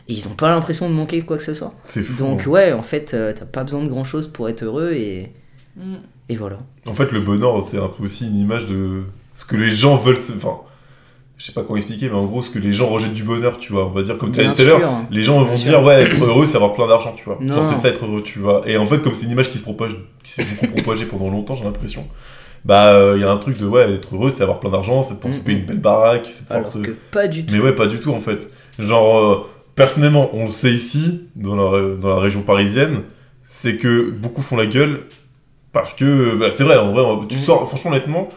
et ils n'ont pas l'impression de manquer quoi que ce soit. C'est fou. Donc, ouais, en fait, euh, t'as pas besoin de grand chose pour être heureux et, Mm. et voilà. En fait, le bonheur, c'est un peu aussi une image de ce que les gens veulent se. Enfin, je sais pas comment expliquer, mais en gros, ce que les gens rejettent du bonheur, tu vois. On va dire, comme tu as dit tout à l'heure, les gens vont dire, ouais, être heureux, c'est avoir plein d'argent, tu vois. Genre, c'est ça être heureux, tu vois. Et en fait, comme c'est une image qui se propage, qui s'est beaucoup propagée pendant longtemps, j'ai l'impression. Bah, il y a un truc de, ouais, être heureux, c'est avoir plein d'argent, c'est de pouvoir se payer une belle baraque, c'est Alors se. que pas du tout. Mais ouais, pas du tout en fait. Genre, euh, personnellement, on le sait ici, dans la, dans la région parisienne, c'est que beaucoup font la gueule parce que, bah, c'est vrai, en vrai, tu Mhm. sors, franchement, honnêtement,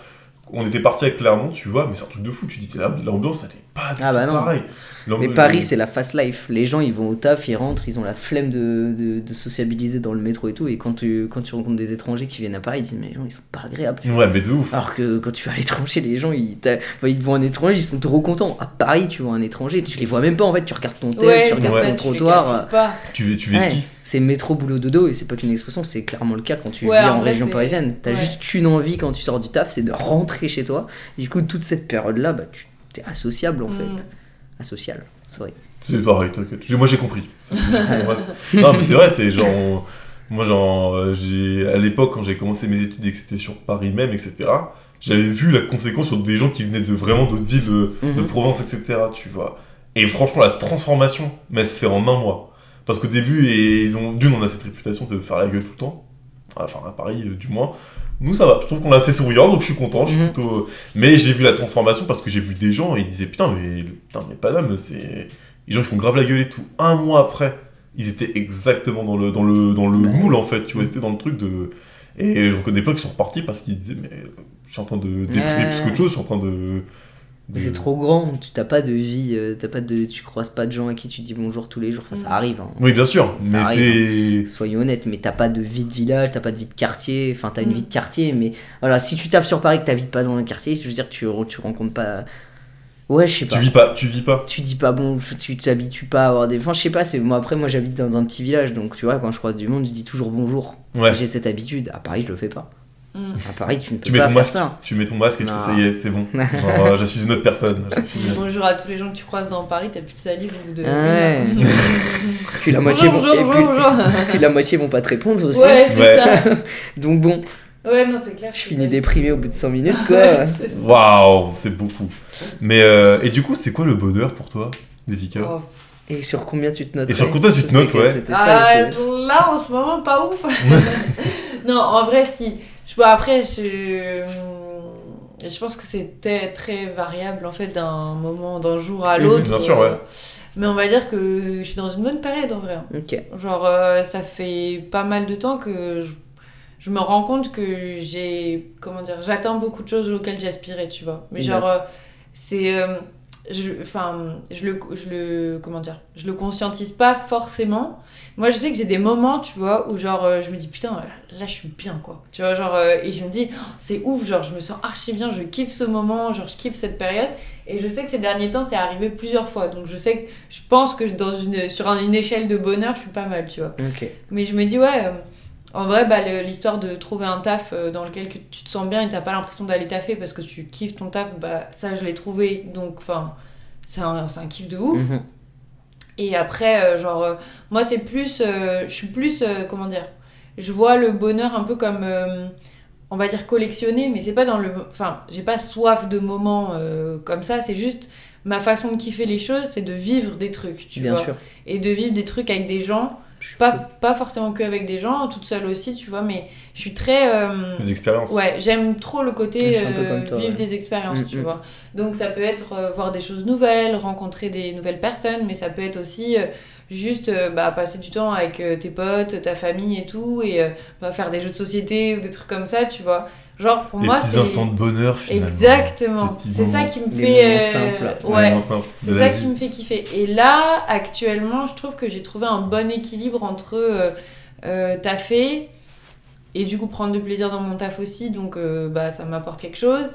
on était parti avec Clermont, tu vois, mais c'est un truc de fou. Tu dis, l'ambiance, elle est pas du Ah bah tout non. pareil. Mais Paris, le- c'est la fast life. Les gens, ils vont au taf, ils rentrent, ils ont la flemme de, de, de sociabiliser dans le métro et tout. Et quand tu, quand tu rencontres des étrangers qui viennent à Paris, ils disent, mais les gens, ils sont pas agréables. Ouais, mais de ouf. Alors que quand tu vas à l'étranger, les gens, ils, enfin, ils te voient un étranger, ils sont trop contents. À Paris, tu vois un étranger, tu les vois même pas en fait, tu regardes ton tête, Ouais, tu regardes ça, ton tu trottoir. pas. Tu tu Ouais. ski. C'est métro, boulot, dodo, et c'est pas qu'une expression, c'est clairement le cas quand tu Ouais, vis en région parisienne. T'as ouais. juste qu'une envie quand tu sors du taf, c'est de rentrer chez toi. Du coup, toute cette période-là, bah, tu t'es associable en Mm. fait. Asocial, sorry. C'est pareil, t'inquiète. Moi, j'ai compris. Non, mais c'est vrai, c'est genre. Moi, genre, euh, j'ai. À l'époque, quand j'ai commencé mes études et que c'était sur Paris même, etc., j'avais vu la conséquence sur des gens qui venaient de vraiment d'autres villes euh, de Mhm. Provence, etc., tu vois. Et franchement, la transformation, mais elle se fait en un mois. Parce qu'au début, et ils ont, d'une, on a cette réputation de faire la gueule tout le temps. Enfin, à Paris, euh, du moins. Nous, ça va. Je trouve qu'on est assez souriant, donc je suis content. Je suis Mhm. plutôt... Mais j'ai vu la transformation parce que j'ai vu des gens et ils disaient Putain, mais, putain, mais Paname, c'est. Les gens, ils font grave la gueule et tout. Un mois après, ils étaient exactement dans le, dans le, dans le moule, en fait. Tu vois, ils étaient dans le truc de. Et j'en connais plein qui sont repartis parce qu'ils disaient Mais je suis en train de déprimer plus qu'autre chose, je suis en train de. Mais c'est trop grand, tu t'as pas de vie, euh, t'as pas de, tu croises pas de gens à qui tu dis bonjour tous les jours, enfin ça Mm. arrive. hein. Oui, bien sûr, Ça mais arrive, c'est. Soyons honnêtes, mais t'as pas de vie de village, t'as pas de vie de quartier, enfin t'as une Mm. vie de quartier, mais voilà, si tu taffes sur Paris que t'habites pas dans un quartier, je veux dire, tu, tu rencontres pas. Ouais, je sais pas. Tu vis pas, tu vis pas. Tu dis pas bon, tu t'habitues pas à avoir des. Enfin, je sais pas, c'est moi après, moi j'habite dans un petit village, donc tu vois, quand je croise du monde, je dis toujours bonjour. Ouais. J'ai cette habitude. À Paris, je le fais pas. Mm. À Paris, tu ne peux Tu mets pas ton faire masque, ça. tu mets ton masque et tu fais ça y est, c'est bon. Genre, euh, je suis une autre personne. je suis- Bonjour à tous les gens que tu croises dans Paris, t'as plus de salive bout de. Ouais. une heure. Puis la moitié bonjour, vont. bonjour, puis- bonjour, puis la moitié vont pas te répondre aussi. Ouais, c'est Ouais. ça. Donc bon, Ouais, non, c'est clair. je finis clair. déprimé au bout de 5 minutes, quoi. Ouais, c'est. Waouh, c'est beaucoup. Mais euh, et du coup, c'est quoi le bonheur pour toi, Devika Oh, Et sur combien tu te notes Et sur combien tu te notes, ouais. Ça, Ah, je- là, en ce moment, pas ouf. non, en vrai, si. Je, bon, après, je, je pense que c'était très variable, en fait, d'un moment, d'un jour à Mhm, l'autre. bien sûr, ouais. Mais on va dire que je suis dans une bonne période, en vrai. hein. Genre, euh, ça fait pas mal de temps que je, je me rends compte que j'ai. Comment dire J'atteins beaucoup de choses auxquelles j'aspirais, tu vois. Mais genre, euh, c'est. euh, je, enfin, je le, je le. Comment dire Je le conscientise pas forcément. Moi, je sais que j'ai des moments, tu vois, où genre, euh, je me dis putain, là, je suis bien, quoi. Tu vois, genre, euh, et je me dis, oh, c'est ouf, genre, je me sens archi bien, je kiffe ce moment, genre, je kiffe cette période. Et je sais que ces derniers temps, c'est arrivé plusieurs fois. Donc, je sais que je pense que dans une, sur un- une échelle de bonheur, je suis pas mal, tu vois. Mais je me dis, ouais, euh, en vrai, bah, l'histoire de trouver un taf euh, dans lequel que tu te sens bien et t'as pas l'impression d'aller taffer parce que tu kiffes ton taf, bah, ça, je l'ai trouvé. Donc, enfin, c'est un, un kiff de ouf. Mhm. Et après, euh, genre, euh, moi, c'est plus. euh, je suis plus. comment dire Je vois le bonheur un peu comme. on va dire collectionner, mais c'est pas dans le. Enfin, j'ai pas soif de moments comme ça, c'est juste. Ma façon de kiffer les choses, c'est de vivre des trucs, tu Bien vois sûr. et de vivre des trucs avec des gens Pas, pas forcément que avec des gens, toute seule aussi, tu vois, mais je suis très. euh, Des expériences. Ouais, j'aime trop le côté euh, toi, vivre ouais. des expériences, Mm, tu mm. vois. Donc ça peut être euh, voir des choses nouvelles, rencontrer des nouvelles personnes, mais ça peut être aussi euh, juste euh, bah, passer du temps avec euh, tes potes, ta famille et tout, et euh, bah, faire des jeux de société ou des trucs comme ça, tu vois. Genre pour Les moi, petits c'est. instants de bonheur finalement. Exactement. C'est ça qui me fait. euh, simples. Ouais. C'est ça qui me fait kiffer. Et là, actuellement, je trouve que j'ai trouvé un bon équilibre entre euh, euh, taffer et du coup prendre du plaisir dans mon taf aussi, donc euh, bah, ça m'apporte quelque chose.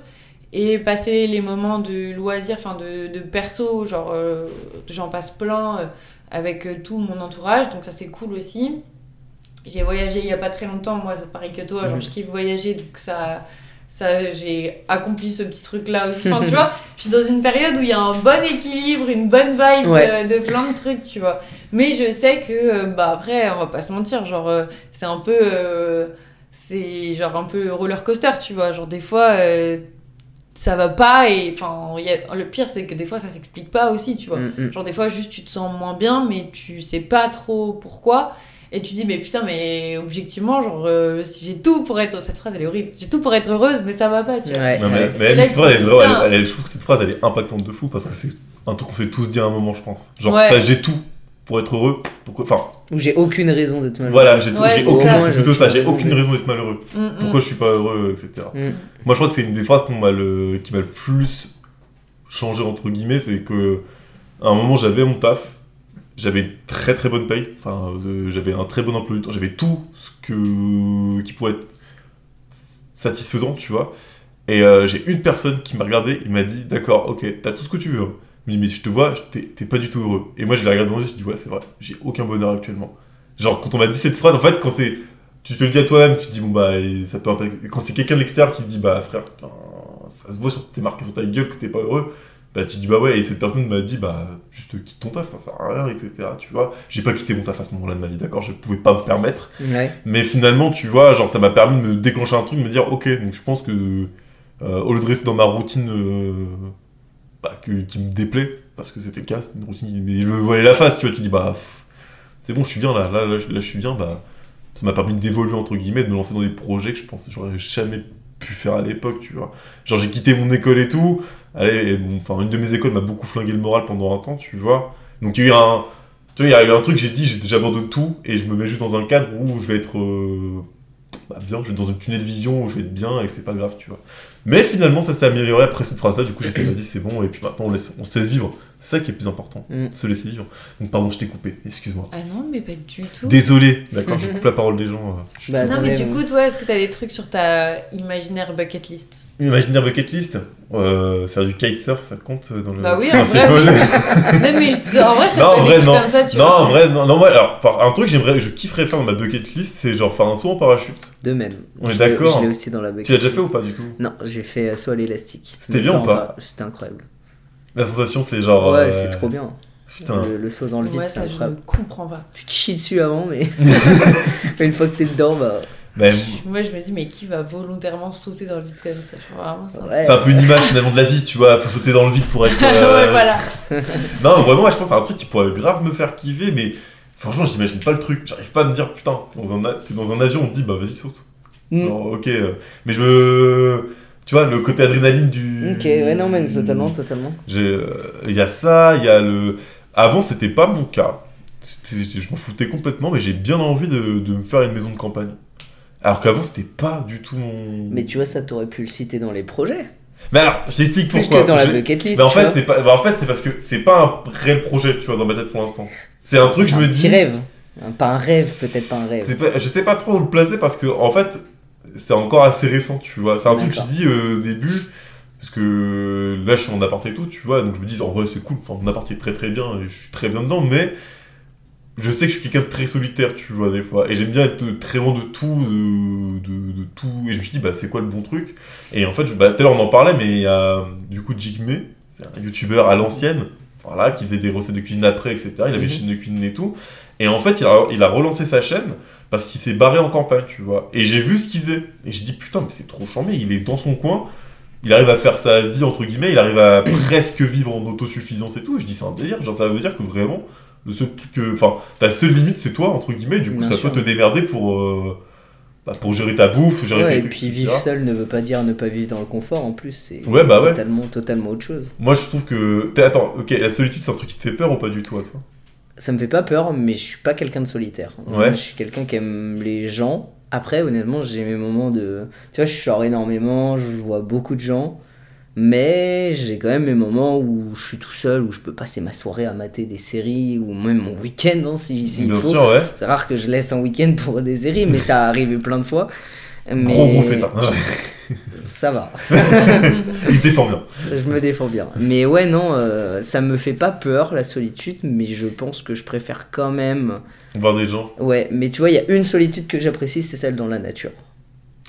Et passer les moments de loisirs, enfin de, de perso, genre euh, j'en passe plein euh, avec euh, tout mon entourage, donc ça c'est cool aussi. J'ai voyagé il y a pas très longtemps, moi pareil que toi, genre Mhm. je kiffe voyager, donc ça, ça j'ai accompli ce petit truc là aussi. Enfin, tu vois, je suis dans une période où il y a un bon équilibre, une bonne vibe Ouais. euh, de plein de trucs, tu vois. Mais je sais que, euh, bah après, on va pas se mentir, genre, c'est un peu. euh, c'est genre un peu roller coaster, tu vois. Genre, des fois, euh, ça va pas et. Enfin, le pire, c'est que des fois, ça s'explique pas aussi, tu vois. Mm, mm. Genre, des fois, juste tu te sens moins bien, mais tu sais pas trop pourquoi. Et tu dis, mais putain, mais objectivement, genre, euh, si j'ai tout pour être. Cette phrase, elle est horrible. J'ai tout pour être heureuse, mais ça va pas, tu vois. Ouais, Non, mais, elle est elle- elle- je trouve que cette phrase, elle est impactante de fou parce que c'est un truc qu'on s'est tous dit à un moment, je pense. Genre, Ouais. t'as- j'ai tout pour être heureux. Pourquoi Enfin, Où j'ai aucune raison d'être malheureux. voilà, j'ai Ouais, c'est aucune. ça. C'est plutôt ça, j'ai aucune raison d'être malheureux. Mm, mm. Pourquoi je suis pas heureux, etc. Mm. Moi, je crois que c'est une des phrases qu'on m'a le... qui m'a le plus changé, entre guillemets, c'est que à un moment, j'avais mon taf, j'avais très très bonne paye, enfin, euh, j'avais un très bon emploi du temps, j'avais tout ce que... qui pourrait être satisfaisant, tu vois. Et euh, j'ai une personne qui m'a regardé, il m'a dit D'accord, ok, t'as tout ce que tu veux. Me dit Mais je te vois, t'es pas du tout heureux. Et moi, je l'ai regardé dans les yeux, je dis Ouais, c'est vrai, j'ai aucun bonheur actuellement. Genre, quand on m'a dit cette phrase, en fait, quand c'est. Tu te le dis à toi-même, tu te dis Bon, bah, ça peut impacter. Quand c'est quelqu'un de l'extérieur qui te dit Bah, frère, putain, ça se voit, sur... t'es marqué sur ta gueule que t'es pas heureux. Bah, tu dis Bah, ouais, et cette personne m'a dit Bah, juste quitte ton taf, ça sert à rien, etc. Tu vois, j'ai pas quitté mon taf à ce moment-là de ma vie, d'accord Je pouvais pas me permettre. Ouais. Mais finalement, tu vois, genre, ça m'a permis de me déclencher un truc, de me dire, ok, donc je pense que, euh, au lieu de rester dans ma routine euh, bah, qui me déplaît, parce que c'était le cas, c'était une routine, mais je me voyais la face, tu vois, tu dis, bah, c'est bon, je suis bien là, là, là, je- suis bien, bah, ça m'a permis d'évoluer, entre guillemets, de me lancer dans des projets que je pense que j'aurais jamais pu faire à l'époque, tu vois. Genre, j'ai quitté mon école et tout, allez, et bon, enfin, une de mes écoles m'a beaucoup flingué le moral pendant un temps, tu vois. Donc, il y a eu un. Tu vois, il y a eu un truc, j'ai dit, j'abandonne tout et je me mets juste dans un cadre où je vais être euh, bah, bien, je vais être dans une tunnel de vision où je vais être bien et que c'est pas grave, tu vois. Mais finalement, ça s'est amélioré après cette phrase-là, du coup, j'ai fait, vas-y, c'est bon, et puis maintenant, on, laisse, on se laisse vivre. C'est ça qui est le plus important, Mm. se laisser vivre. Donc, pardon, je t'ai coupé, excuse-moi. Ah non, mais pas du tout. Désolé, d'accord, je coupe la parole des gens. euh, je suis Bah, Non, mais du coup, toi, est-ce que t'as des trucs sur ta imaginaire bucket list? Imaginaire bucket list, euh, faire du kitesurf, ça compte dans le. Bah oui, Ah, en c'est vrai. Non, mais je- en vrai, ça Non, peut en être vrai, des trucs non. comme ça, tu Non, vois. en vrai, non, non, ouais, alors, par- un truc que j'aimerais, je kifferais faire dans ma bucket list, c'est genre faire un saut en parachute. De même. On est d'accord. Je l'ai aussi dans la bucket Tu l'as déjà fait ou pas du tout? Non, j'ai fait euh, saut à l'élastique. C'était bien ou pas? C'était incroyable. La sensation, c'est genre. Ouais, euh, c'est trop bien. Putain. Le, le saut dans le vide, Ouais, ça, je ne comprends pas. Tu te chies dessus avant, mais une fois que t'es dedans, bah. Mais Moi, je me dis, mais qui va volontairement sauter dans le vide comme ça c'est un Ouais. c'est un peu une image finalement de la vie, tu vois. Faut sauter dans le vide pour être. euh, ouais, voilà. Non, vraiment, je pense que c'est un truc qui pourrait grave me faire kiffer, mais franchement, j'imagine pas le truc. J'arrive pas à me dire, putain, t'es dans un, dans un avion, on te dit, bah vas-y, saute. Mm. Genre, ok. euh, Mais je me. Tu vois, le côté adrénaline du. Ok, ouais, non, mais totalement, totalement. J'ai, euh, Il y a ça, il y a le. Avant, c'était pas mon cas. Je m'en foutais complètement, mais j'ai bien envie de, de me faire une maison de campagne. Alors qu'avant, c'était pas du tout mon. Mais tu vois, ça t'aurais pu le citer dans les projets. Mais alors, je t'explique Plus pourquoi. que dans la bucket list. Mais en fait, c'est pas. bah, en fait, c'est parce que c'est pas un réel projet, tu vois, dans ma tête pour l'instant. C'est un truc, je un me petit dis. rêve. Pas un rêve, peut-être pas un rêve. pas- je sais pas trop où le placer parce que, en fait, c'est encore assez récent, tu vois. C'est un truc que je D'accord. dis euh, au début. Parce que là, je suis en appart et tout, tu vois. Donc je me dis, en vrai, c'est cool. Enfin, mon appart est très très bien et je suis très bien dedans, mais je sais que je suis quelqu'un de très solitaire, tu vois, des fois. Et j'aime bien être très loin de tout, de, de, de tout. Et je me suis dit, bah, c'est quoi le bon truc? Et en fait, je- bah, tout à l'heure, on en parlait, mais il y a du coup Jigme, c'est un youtubeur à l'ancienne, voilà, qui faisait des recettes de cuisine après, etc. Il avait Mhm. une chaîne de cuisine et tout. Et en fait, il a, il a relancé sa chaîne parce qu'il s'est barré en campagne, tu vois. Et j'ai vu ce qu'il faisait. Et je dis, putain, mais c'est trop chambé. Il est dans son coin. Il arrive à faire sa vie, entre guillemets. Il arrive à presque vivre en autosuffisance et tout. Et je dis, c'est un délire. Genre, ça veut dire que vraiment, Le seul truc que. Enfin, ta seule limite, c'est toi, entre guillemets. Du coup, Bien ça sûr. peut te démerder pour. euh, bah, pour gérer ta bouffe, gérer Ouais, tes et trucs. puis etc. vivre seul ne veut pas dire ne pas vivre dans le confort en plus, c'est Ouais, bah ouais. totalement, totalement autre chose. Moi, je trouve que. Attends, ok, la solitude, c'est un truc qui te fait peur ou pas du tout à toi? Ça me fait pas peur, mais je suis pas quelqu'un de solitaire. Ouais. Je suis quelqu'un qui aime les gens. Après, honnêtement, j'ai mes moments de. Tu vois, je sors énormément, je vois beaucoup de gens. Mais j'ai quand même mes moments où je suis tout seul, où je peux passer ma soirée à mater des séries, ou même mon week-end, hein, si, s'il Bien faut. sûr, ouais. C'est rare que je laisse un week-end pour des séries, mais ça arrive plein de fois. Mais Gros gros fêtard. Ça va, Il se défend bien. je me défends bien. Mais ouais, non, euh, ça me fait pas peur la solitude, mais je pense que je préfère quand même. Voir des gens. Ouais, mais tu vois, il y a une solitude que j'apprécie, c'est celle dans la nature.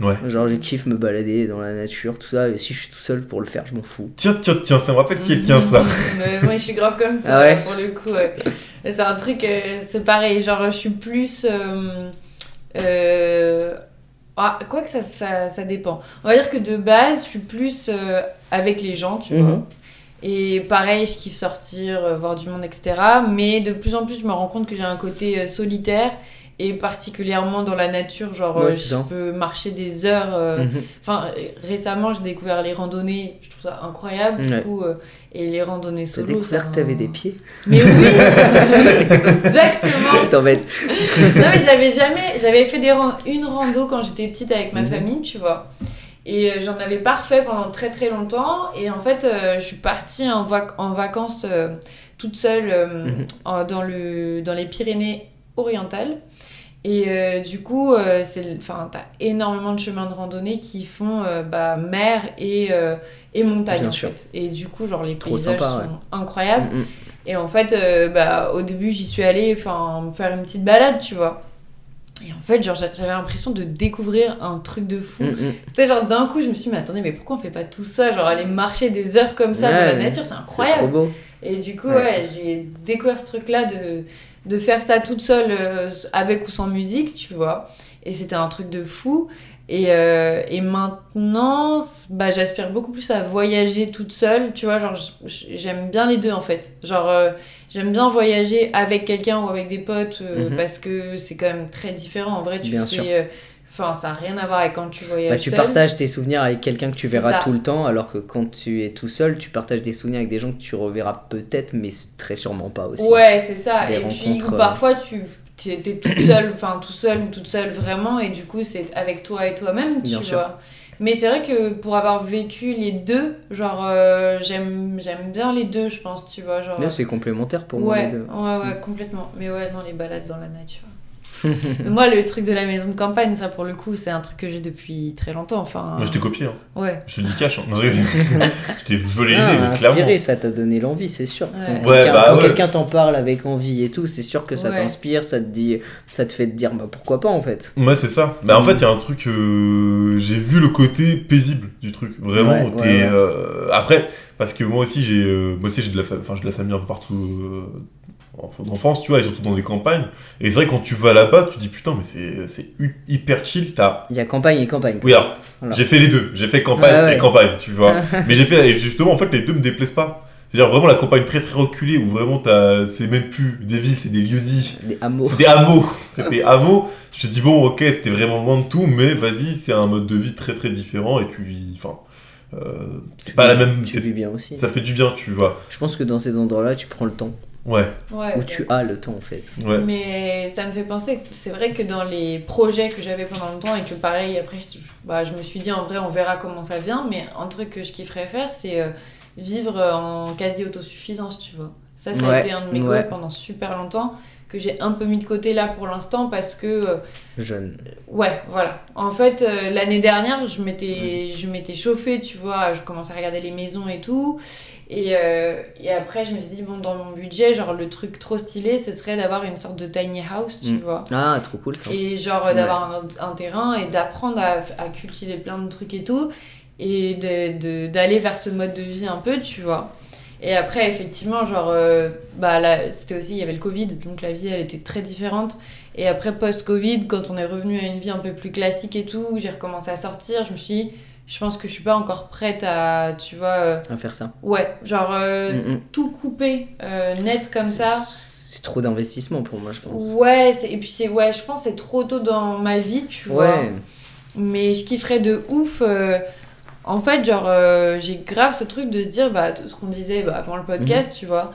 Ouais. Genre, je kiffe me balader dans la nature, tout ça, et si je suis tout seul pour le faire, je m'en fous. Tiens, tiens, tiens, ça me rappelle quelqu'un, ça. Mais moi, je suis grave comme toi, Ah ouais pour le coup. ouais. C'est un truc, euh, c'est pareil. Genre, je suis plus. Euh, euh, ah, quoi que ça, ça, ça dépend. On va dire que de base, je suis plus euh, avec les gens, tu vois. Mhm. Et pareil, je kiffe sortir, euh, voir du monde, etc. Mais de plus en plus, je me rends compte que j'ai un côté euh, solitaire. Et particulièrement dans la nature, genre, Ouais, euh, je ça. peux marcher des heures. euh, Mhm. Enfin, récemment, j'ai découvert les randonnées. Je trouve ça incroyable, du coup. euh, et les randonnées solo. découvert c'est que t'avais des pieds Mais oui Exactement Je t'embête. Non, mais j'avais jamais. J'avais fait des ran- une rando quand j'étais petite avec ma Mhm. famille, tu vois. Et j'en avais pas refait pendant très très longtemps. Et en fait, euh, je suis partie en, vac- en vacances euh, toute seule euh, Mhm. en- dans, le, dans les Pyrénées orientales. Et euh, du coup, euh, enfin, t'as énormément de chemins de randonnée qui font euh, bah, mer et, euh, et montagne Bien en sûr. fait. Et du coup, genre les Trop paysages sympa, sont incroyables. Mhm. Et en fait, bah, au début, j'y suis allée enfin, faire une petite balade, tu vois. Et en fait, genre, j'avais l'impression de découvrir un truc de fou. Mhm. Tu sais, genre, d'un coup, je me suis dit, mais attendez, mais pourquoi on fait pas tout ça? Genre, aller marcher des heures comme ça dans la nature, c'est C'est trop incroyable. beau. Et du coup, Ouais. ouais, j'ai découvert ce truc-là de, de faire ça toute seule, euh, avec ou sans musique, tu vois. Et c'était un truc de fou. Et, euh, et maintenant, bah, j'aspire beaucoup plus à voyager toute seule, tu vois. Genre, j'aime bien les deux, en fait. Genre, euh, j'aime bien voyager avec quelqu'un ou avec des potes, Mhm. parce que c'est quand même très différent. En vrai, tu Bien fais... Enfin, ça n'a rien à voir avec quand tu voyages Bah, tu seul. partages tes souvenirs avec quelqu'un que tu verras tout le temps, alors que quand tu es tout seul, tu partages des souvenirs avec des gens que tu reverras peut-être, mais très sûrement pas aussi. Ouais, c'est ça. Des et puis, ou euh, parfois, tu es, toute seule, enfin, tout seul ou toute seule vraiment, et du coup, c'est avec toi et toi-même, tu Bien sûr. vois. Mais c'est vrai que pour avoir vécu les deux, genre, euh, j'aime bien les deux, je pense, tu vois. Genre, c'est complémentaire pour moi les deux. ouais, ouais, complètement. Mais ouais, non, les balades dans la nature. Moi, le truc de la maison de campagne, ça, pour le coup, c'est un truc que j'ai depuis très longtemps. Enfin, Moi, je t'ai copié, hein. Ouais. Je te dis cash. Hein. Non, je t'ai volé l'idée, mais clairement. inspiré, ça t'a donné l'envie, c'est sûr. Ouais. Quand Ouais, quelqu'un, bah quand ouais. quelqu'un t'en parle avec envie et tout, c'est sûr que ça Ouais. t'inspire, ça te dit, ça te fait te dire bah pourquoi pas en fait. Ouais, c'est ça. Bah, en Mm. fait, il y a un truc. euh, j'ai vu le côté paisible du truc. Vraiment, Ouais, où ouais, t'es. ouais. euh, Après, parce que moi aussi, j'ai euh, moi aussi, j'ai de, la fa- enfin, j'ai de la famille un peu partout euh, en France, tu vois, et surtout dans les campagnes. Et c'est vrai, quand tu vas là-bas, tu te dis putain, mais c'est hyper chill. T'as. Il y a campagne et campagne. quoi. Oui, alors, j'ai fait les deux. J'ai fait campagne ouais. et campagne, tu vois. mais j'ai fait. Et justement, en fait, les deux me déplaisent pas. C'est-à-dire vraiment la campagne très très reculée où vraiment. C'est même plus des villes, c'est des lieux-dits. Des hameaux. C'est des hameaux. C'est des hameaux. Je me dis, bon, ok, t'es vraiment loin de tout, mais vas-y, c'est un mode de vie très très différent et tu vis. Enfin, euh, c'est pas la même. Tu vis bien aussi. Ça fait du bien, tu vois. Je pense que dans ces endroits-là, tu prends le temps. Ouais, Ouais. Ou tu as le temps en fait. ouais. Mais ça me fait penser que c'est vrai que dans les projets que j'avais pendant longtemps et que pareil, après, je, bah, je me suis dit en vrai, on verra comment ça vient, mais un truc que je kifferais faire, c'est euh, vivre en quasi-autosuffisance, tu vois. Ça, ça a été un de mes ouais. goals pendant super longtemps, que j'ai un peu mis de côté là pour l'instant parce que, euh, Jeune. ouais, voilà. En fait, euh, l'année dernière, je m'étais, je m'étais chauffée, tu vois, je commençais à regarder les maisons et tout. Et, euh, et après, je me suis dit, bon, dans mon budget, genre, le truc trop stylé, ce serait d'avoir une sorte de tiny house, tu Mm. vois. Ah, trop cool ça. Et genre, Ouais. d'avoir un, un terrain et d'apprendre à, à cultiver plein de trucs et tout. Et d'aller vers ce mode de vie un peu, tu vois. Et après, effectivement, genre, euh, bah là, c'était aussi, il y avait le Covid, donc la vie, elle était très différente. Et après, post-Covid, quand on est revenu à une vie un peu plus classique et tout, j'ai recommencé à sortir, je me suis dit, je pense que je suis pas encore prête à, tu vois, euh, À faire ça. ouais, genre, euh, Mm, mm. tout couper euh, net comme ça. Si trop d'investissement pour moi, je pense. Ouais, c'est- et puis c'est ouais, je pense que c'est trop tôt dans ma vie, tu vois. Ouais, Mais je kifferais de ouf. en fait, genre, j'ai grave ce truc de se dire, bah, tout ce qu'on disait bah, avant le podcast, Mhm. tu vois,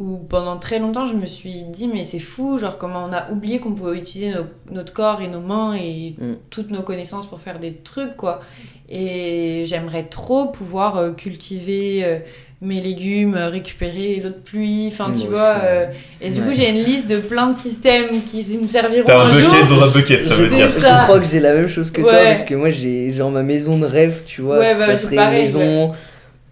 où pendant très longtemps, je me suis dit, mais c'est fou, genre, comment on a oublié qu'on pouvait utiliser nos- notre corps et nos mains et Mhm. toutes nos connaissances pour faire des trucs, quoi. Et j'aimerais trop pouvoir euh, cultiver. euh, mes légumes, euh, récupérer l'eau de pluie, enfin tu vois. euh, et du coup, j'ai une liste de plein de systèmes qui me serviront T'as un un jour. bucket dans un bucket, ça je, veut dire. je ça. crois que j'ai la même chose que toi parce que moi j'ai genre ma maison de rêve, tu vois, Ouais, bah, ça c'est serait pareil, une maison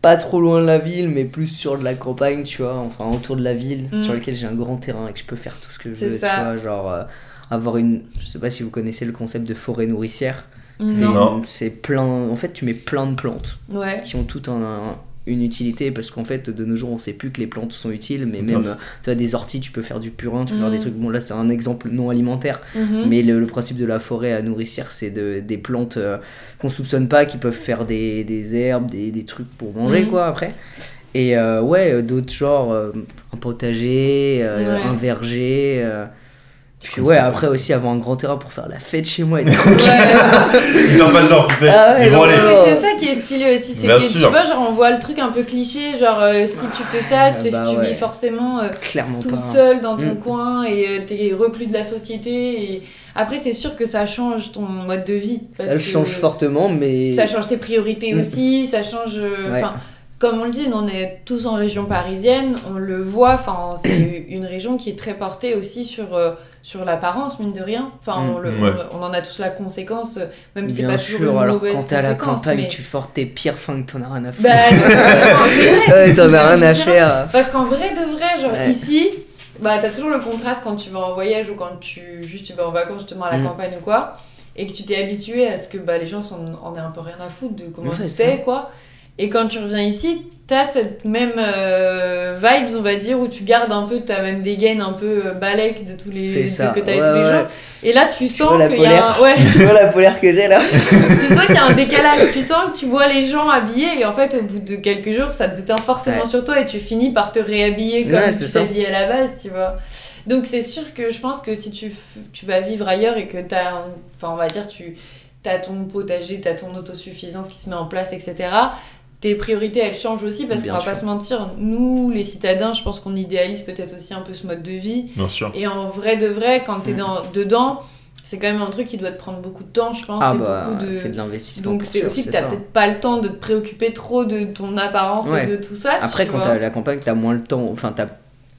pas trop loin de la ville mais plus sur de la campagne, tu vois, enfin autour de la ville Mm. sur lequel j'ai un grand terrain et que je peux faire tout ce que je veux, tu vois, genre euh, avoir une je sais pas si vous connaissez le concept de forêt nourricière. C'est. Non. c'est plein en fait tu mets plein de plantes Ouais. qui ont toutes un- un- une utilité parce qu'en fait de nos jours on sait plus que les plantes sont utiles mais même tu vois des orties tu peux faire du purin tu peux faire des trucs bon là c'est un exemple non alimentaire Mhm. mais le, le principe de la forêt à nourricière c'est de, des plantes euh, qu'on soupçonne pas qui peuvent faire des, des herbes des, des trucs pour manger Mhm. quoi après et euh, ouais d'autres genres euh, un potager euh, Ouais. un verger euh, puis ouais après aussi avoir un grand terrain pour faire la fête chez moi et tout. Ouais. Ils viennent pas de l'or, tu sais. Ah ouais, non. Mais c'est ça qui est stylé aussi, c'est que tu vois, genre on voit le truc un peu cliché, genre euh, si tu fais ça, Ah tu, bah tu ouais. vis forcément euh, clairement tout pas seul dans ton Mm. coin et euh, t'es reclus de la société. Et après, c'est sûr que ça change ton mode de vie. parce ça le que change fortement mais Ça change tes priorités Mm. aussi, ça change. euh, Ouais. Enfin, comme on le dit, on est tous en région parisienne, on le voit, enfin, c'est une région qui est très portée aussi sur, euh, sur l'apparence, mine de rien. Enfin, on, le-. Ouais. on, on en a tous la conséquence, même si c'est pas toujours sûr, une alors mauvaise quand t'es à la campagne, mais- tu portes tes pires fringues, t'en as rien à foutre. Bah, t'en as rien à faire. Parce qu'en vrai de vrai, genre Ouais. ici, bah t'as toujours le contraste quand tu vas en voyage ou quand tu juste tu vas en vacances justement à la Mm. campagne ou quoi, et que tu t'es habitué à ce que bah, les gens s'en- en aient un peu rien à foutre de comment Ouais, tu t'es quoi. Et quand tu reviens ici, t'as cette même euh, vibes, on va dire, où tu gardes un peu ta même dégaine un peu euh, balèque de tous les ça. que t'as Ouais, tous les jours. Et là, tu sens qu'il y a un... ouais, tu vois la polaire que j'ai là tu sens qu'il y a un décalage, tu sens que tu vois les gens habillés et en fait au bout de quelques jours ça te déteint forcément sur toi et tu finis par te réhabiller comme tu t'habillais à la base, tu vois. Donc c'est sûr que je pense que si tu, tu vas vivre ailleurs et que t'as, enfin on va dire tu as ton potager, t'as ton autosuffisance qui se met en place, etc. Tes priorités elles changent aussi parce qu'on va pas se mentir, nous les citadins, je pense qu'on idéalise peut-être aussi un peu ce mode de vie. Bien sûr. Et en vrai de vrai, quand t'es Mm. dans, dedans, c'est quand même un truc qui doit te prendre beaucoup de temps, je pense. Ah bah, beaucoup de... c'est de l'investissement. Donc c'est aussi que t'as peut-être pas le temps de te préoccuper trop de ton apparence Ouais. et de tout ça. Après, quand t'as la campagne, t'as moins le temps. Enfin, t'as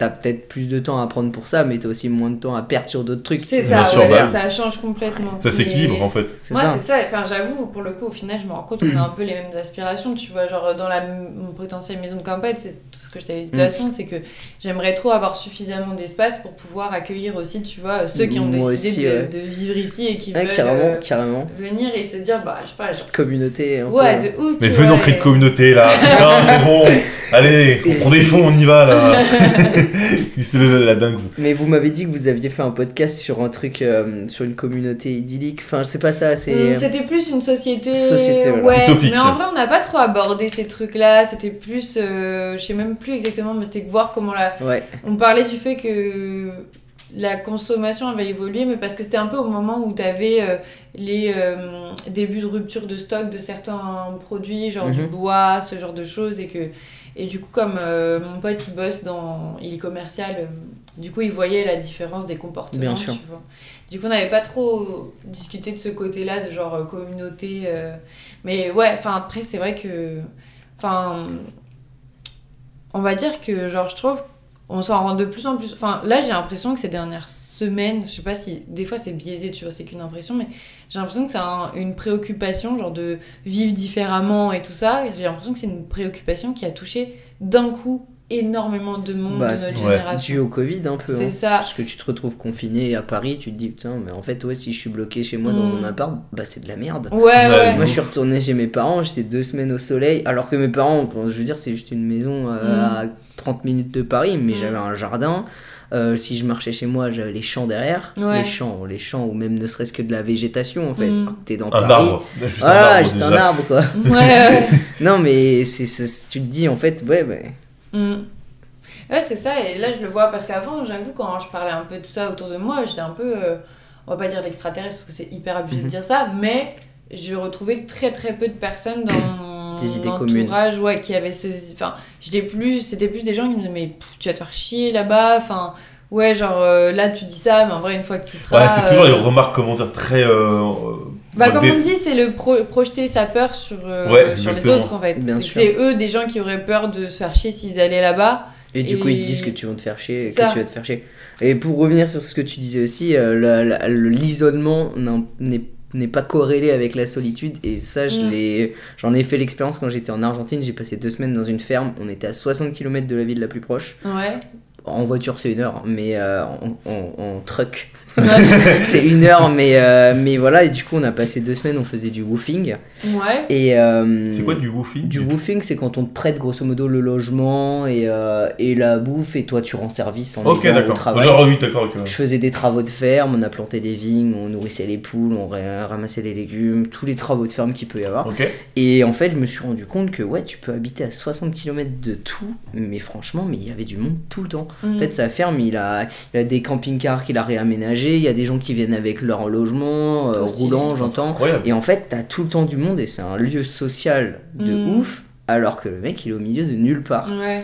as, peut-être plus de temps à prendre pour ça, mais t'as aussi moins de temps à perdre sur d'autres trucs. C'est ça, ouais, bah. ça change complètement. Ça s'équilibre Mais- en fait. C'est Moi, ça. c'est ça. Enfin, j'avoue, pour le coup, au final, je me rends compte qu'on a un peu les mêmes aspirations. Tu vois, genre, dans la mon potentielle maison de campagne, c'est tout ce que je t'avais dit de toute Mm. façon, c'est que j'aimerais trop avoir suffisamment d'espace pour pouvoir accueillir aussi, tu vois, ceux qui ont Moi décidé aussi, de, ouais. de vivre ici et qui Ouais, veulent carrément, euh, carrément. venir et se dire, bah, je sais pas, genre, Petite communauté. un ouais, peu. de ouf. Mais tu venez, vois, on crée et- une communauté là. Putain, c'est bon. Allez, on prend des fonds, on y va là. la dingue. Mais vous m'avez dit que vous aviez fait un podcast sur un truc, euh, sur une communauté idyllique. Enfin, c'est pas ça, c'est. Hum, C'était plus une société, Société, voilà. ouais, Utopique. mais en vrai on n'a pas trop abordé ces trucs-là. C'était plus, euh, je sais même plus exactement, mais c'était voir comment la. Ouais, On parlait du fait que la consommation avait évolué, mais parce que c'était un peu au moment où tu avais les euh, débuts de rupture de stock de certains produits, genre du Mhm. bois, ce genre de choses, et que et du coup comme euh, mon pote il bosse dans, il est commercial, euh, du coup il voyait la différence des comportements. Bien sûr. tu vois. Du coup on n'avait pas trop discuté de ce côté-là de genre euh, communauté, mais ouais, enfin après c'est vrai que, enfin on va dire que genre je trouve on s'en rend de plus en plus enfin là j'ai l'impression que ces dernières semaines je sais pas si des fois c'est biaisé tu vois c'est qu'une impression mais j'ai l'impression que c'est un- une préoccupation genre de vivre différemment et tout ça et j'ai l'impression que c'est une préoccupation qui a touché d'un coup énormément de monde Bah, de notre ouais. génération dû au Covid un peu. c'est hein. ça Parce que tu te retrouves confiné à Paris, tu te dis putain, mais en fait, ouais, si je suis bloqué chez moi dans Mm. un appart, bah c'est de la merde. ouais ouais, Ouais, Moi, je suis retourné chez mes parents, j'étais deux semaines au soleil, alors que mes parents, enfin, je veux dire, c'est juste une maison euh, à 30 minutes de Paris, mais Mm. j'avais un jardin. Euh, si je marchais chez moi, j'avais les champs derrière, Ouais. les champs, les champs, ou même ne serait-ce que de la végétation en fait. Mm. T'es dans Un Paris. arbre. Juste un Voilà, arbre juste un arbre quoi. ouais, ouais. non, mais c'est, c'est- tu te dis en fait, ouais, ouais. Mm. Ouais, c'est ça, et là je le vois parce qu'avant, j'avoue, quand je parlais un peu de ça autour de moi, j'étais un peu, euh, on va pas dire l'extraterrestre parce que c'est hyper abusé Mhm. de dire ça, mais je retrouvais très très peu de personnes dans mon Des idées communes. entourage ouais, qui avaient ce. Enfin, j'étais plus, c'était plus des gens qui me disaient, mais pff, tu vas te faire chier là-bas, enfin, ouais, genre euh, là tu dis ça, mais en vrai, une fois que tu seras. Ouais, c'est toujours euh, les remarques, comment dire, très. euh, Bah, comme des- on dit, c'est le pro- projeter sa peur sur, euh, Ouais, sur les autres en fait. C'est- eux des gens qui auraient peur de se faire chier s'ils allaient là-bas. Et du coup, ils te disent que tu vas te faire chier, que ça. tu vas te faire chier. Et pour revenir sur ce que tu disais aussi, euh, l'isolement n'est n'est pas corrélé avec la solitude et ça je Mm. l'ai j'en ai fait l'expérience quand j'étais en Argentine j'ai passé deux semaines dans une ferme on était à 60 km de la ville la plus proche Ouais. En voiture c'est une heure mais euh, en, en- en truck c'est une heure mais euh, mais voilà et du coup on a passé deux semaines on faisait du woofing ouais. et euh, C'est quoi du woofing du woofing, c'est quand on te prête grosso modo le logement et, euh, et la bouffe et toi tu rends service en Ok, aidant au d'accord. travail. Genre, oui, d'accord, ok. Je faisais des travaux de ferme, on a planté des vignes, on nourrissait les poules, on ra- ramassait les légumes, tous les travaux de ferme qu'il peut y avoir. Ok. Et en fait, je me suis rendu compte que ouais, tu peux habiter à 60 km de tout, mais franchement, mais il y avait du monde tout le temps. Mm. En fait, sa ferme, il a, il a des camping-cars qu'il a réaménagés, il y a des gens qui viennent avec leur logement, euh, roulant, j'entends. Et en fait, t'as tout le temps du monde et c'est un lieu social de Mm. ouf, alors que le mec il est au milieu de nulle part. Ouais.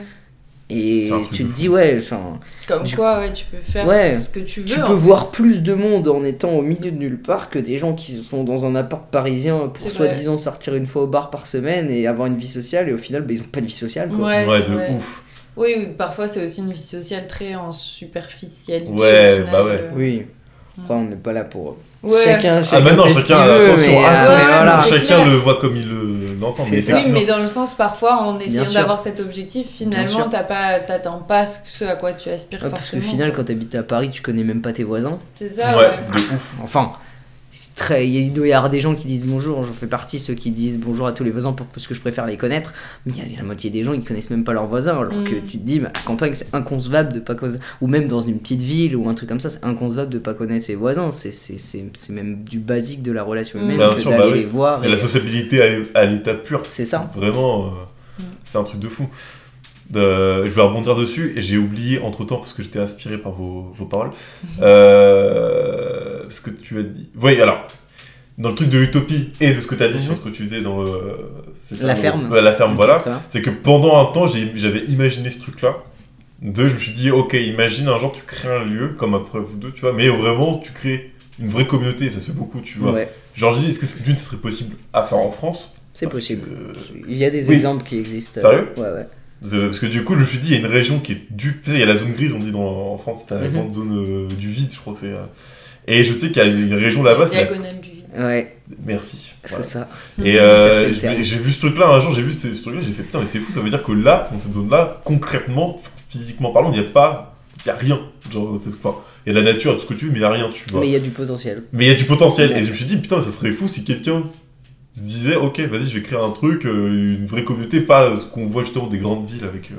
Et tu te dis, ouais, enfin, Comme Du- quoi, ouais, tu peux faire Ouais. ce que tu veux. tu peux fait. voir plus de monde en étant au milieu de nulle part que des gens qui sont dans un appart parisien pour soi-disant sortir une fois au bar par semaine et avoir une vie sociale et au final, bah, ils ont pas de vie sociale quoi. Ouais, de vrai. ouf. Oui, parfois c'est aussi une vie sociale très en superficialité. Ouais, final, bah ouais. euh. Oui. Après, on n'est pas là pour. Ouais. Chacun, Ah, chacun bah non, chacun, veut, attention, mais, euh, attention, mais voilà. chacun le voit comme il le- l'entend. C'est mais ça. Oui, mais dans le sens, parfois, en essayant d'avoir cet objectif, finalement, t'as pas, t'attends pas ce à quoi tu aspires Ouais, parce que forcément. au final, quand t'habites à Paris, tu connais même pas tes voisins. C'est ça, Ouais, ouais. de ouf. Enfin, très, il doit y avoir des gens qui disent bonjour, j'en fais partie, ceux qui disent bonjour à tous les voisins pour, parce que je préfère les connaître, mais il y a la moitié des gens qui connaissent même pas leurs voisins, alors que Mm. tu te dis, à la campagne c'est inconcevable de pas connaître, ou même dans une petite ville ou un truc comme ça, c'est inconcevable de pas connaître ses voisins, c'est, même du basique de la relation Mm. humaine sûr, d'aller bah oui. les voir. C'est et- la sociabilité à, l'état pur. C'est ça. Vraiment, euh, Mm. c'est un truc de fou. Je vais rebondir dessus et j'ai oublié entre temps parce que j'étais inspiré par vos, vos paroles. Euh, ce que tu as dit. Oui, alors, dans le truc de Utopie et de ce que tu as dit Mhm. sur ce que tu faisais dans le. ça, La ferme. la ferme, voilà. C'est que pendant un temps, j'avais imaginé ce truc-là. Deux, je me suis dit, ok, imagine un jour tu crées un lieu comme après vous deux, tu vois, mais vraiment tu crées une vraie communauté, ça se fait beaucoup, tu vois. Ouais, Genre, je dis, est-ce que d'une, ça serait possible à faire en France? C'est possible. que- Il y a des Oui. exemples qui existent. Sérieux? Ouais, ouais. Euh, Parce que du coup, je me suis dit, il y a une région qui est du. Tu sais, il y a la zone grise, on dit dans, en France, c'est la Mhm. grande zone euh, du vide, je crois que c'est. Et je sais qu'il y a une région là-bas, Diagonale du vide. Ouais, Merci. Voilà. c'est ça. Et euh, j'ai vu ce truc-là un jour, j'ai vu ce, ce truc-là, j'ai fait putain, mais c'est fou, ça veut dire que là, dans cette zone-là, concrètement, physiquement parlant, il n'y a pas. Il n'y a rien. Genre, c'est enfin, il y a de la nature, tout ce que tu veux, mais il n'y a rien, tu vois. Mais il y a du potentiel. Mais il y a du potentiel. Ouais. Et je me suis dit, putain, ça serait fou si quelqu'un se disait, ok, vas-y, je vais créer un truc, euh, une vraie communauté, pas ce qu'on voit justement des grandes villes avec euh,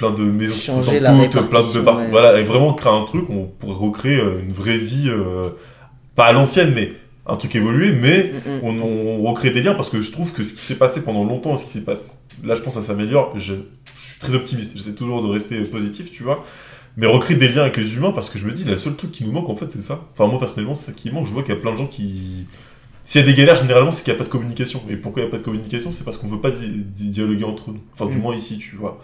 plein de maisons Changer la toutes, plein de répartition, par- ouais. Voilà, et vraiment créer un truc, on pourrait recréer euh, une vraie vie, euh, pas à l'ancienne, mais un truc évolué, mais Mm, mm. on, on recrée des liens parce que je trouve que ce qui s'est passé pendant longtemps ce qui s'est passé, là je pense que ça s'améliore, je, je suis très optimiste, j'essaie toujours de rester positif, tu vois, mais recréer des liens avec les humains parce que je me dis, le seul truc qui nous manque en fait c'est ça. Enfin moi personnellement c'est ça qui manque, je vois qu'il y a plein de gens qui... S'il y a des galères généralement c'est qu'il n'y a pas de communication. Et pourquoi il n'y a pas de communication C'est parce qu'on veut pas di- di- dialoguer entre nous. Enfin du Mm. moins ici tu vois.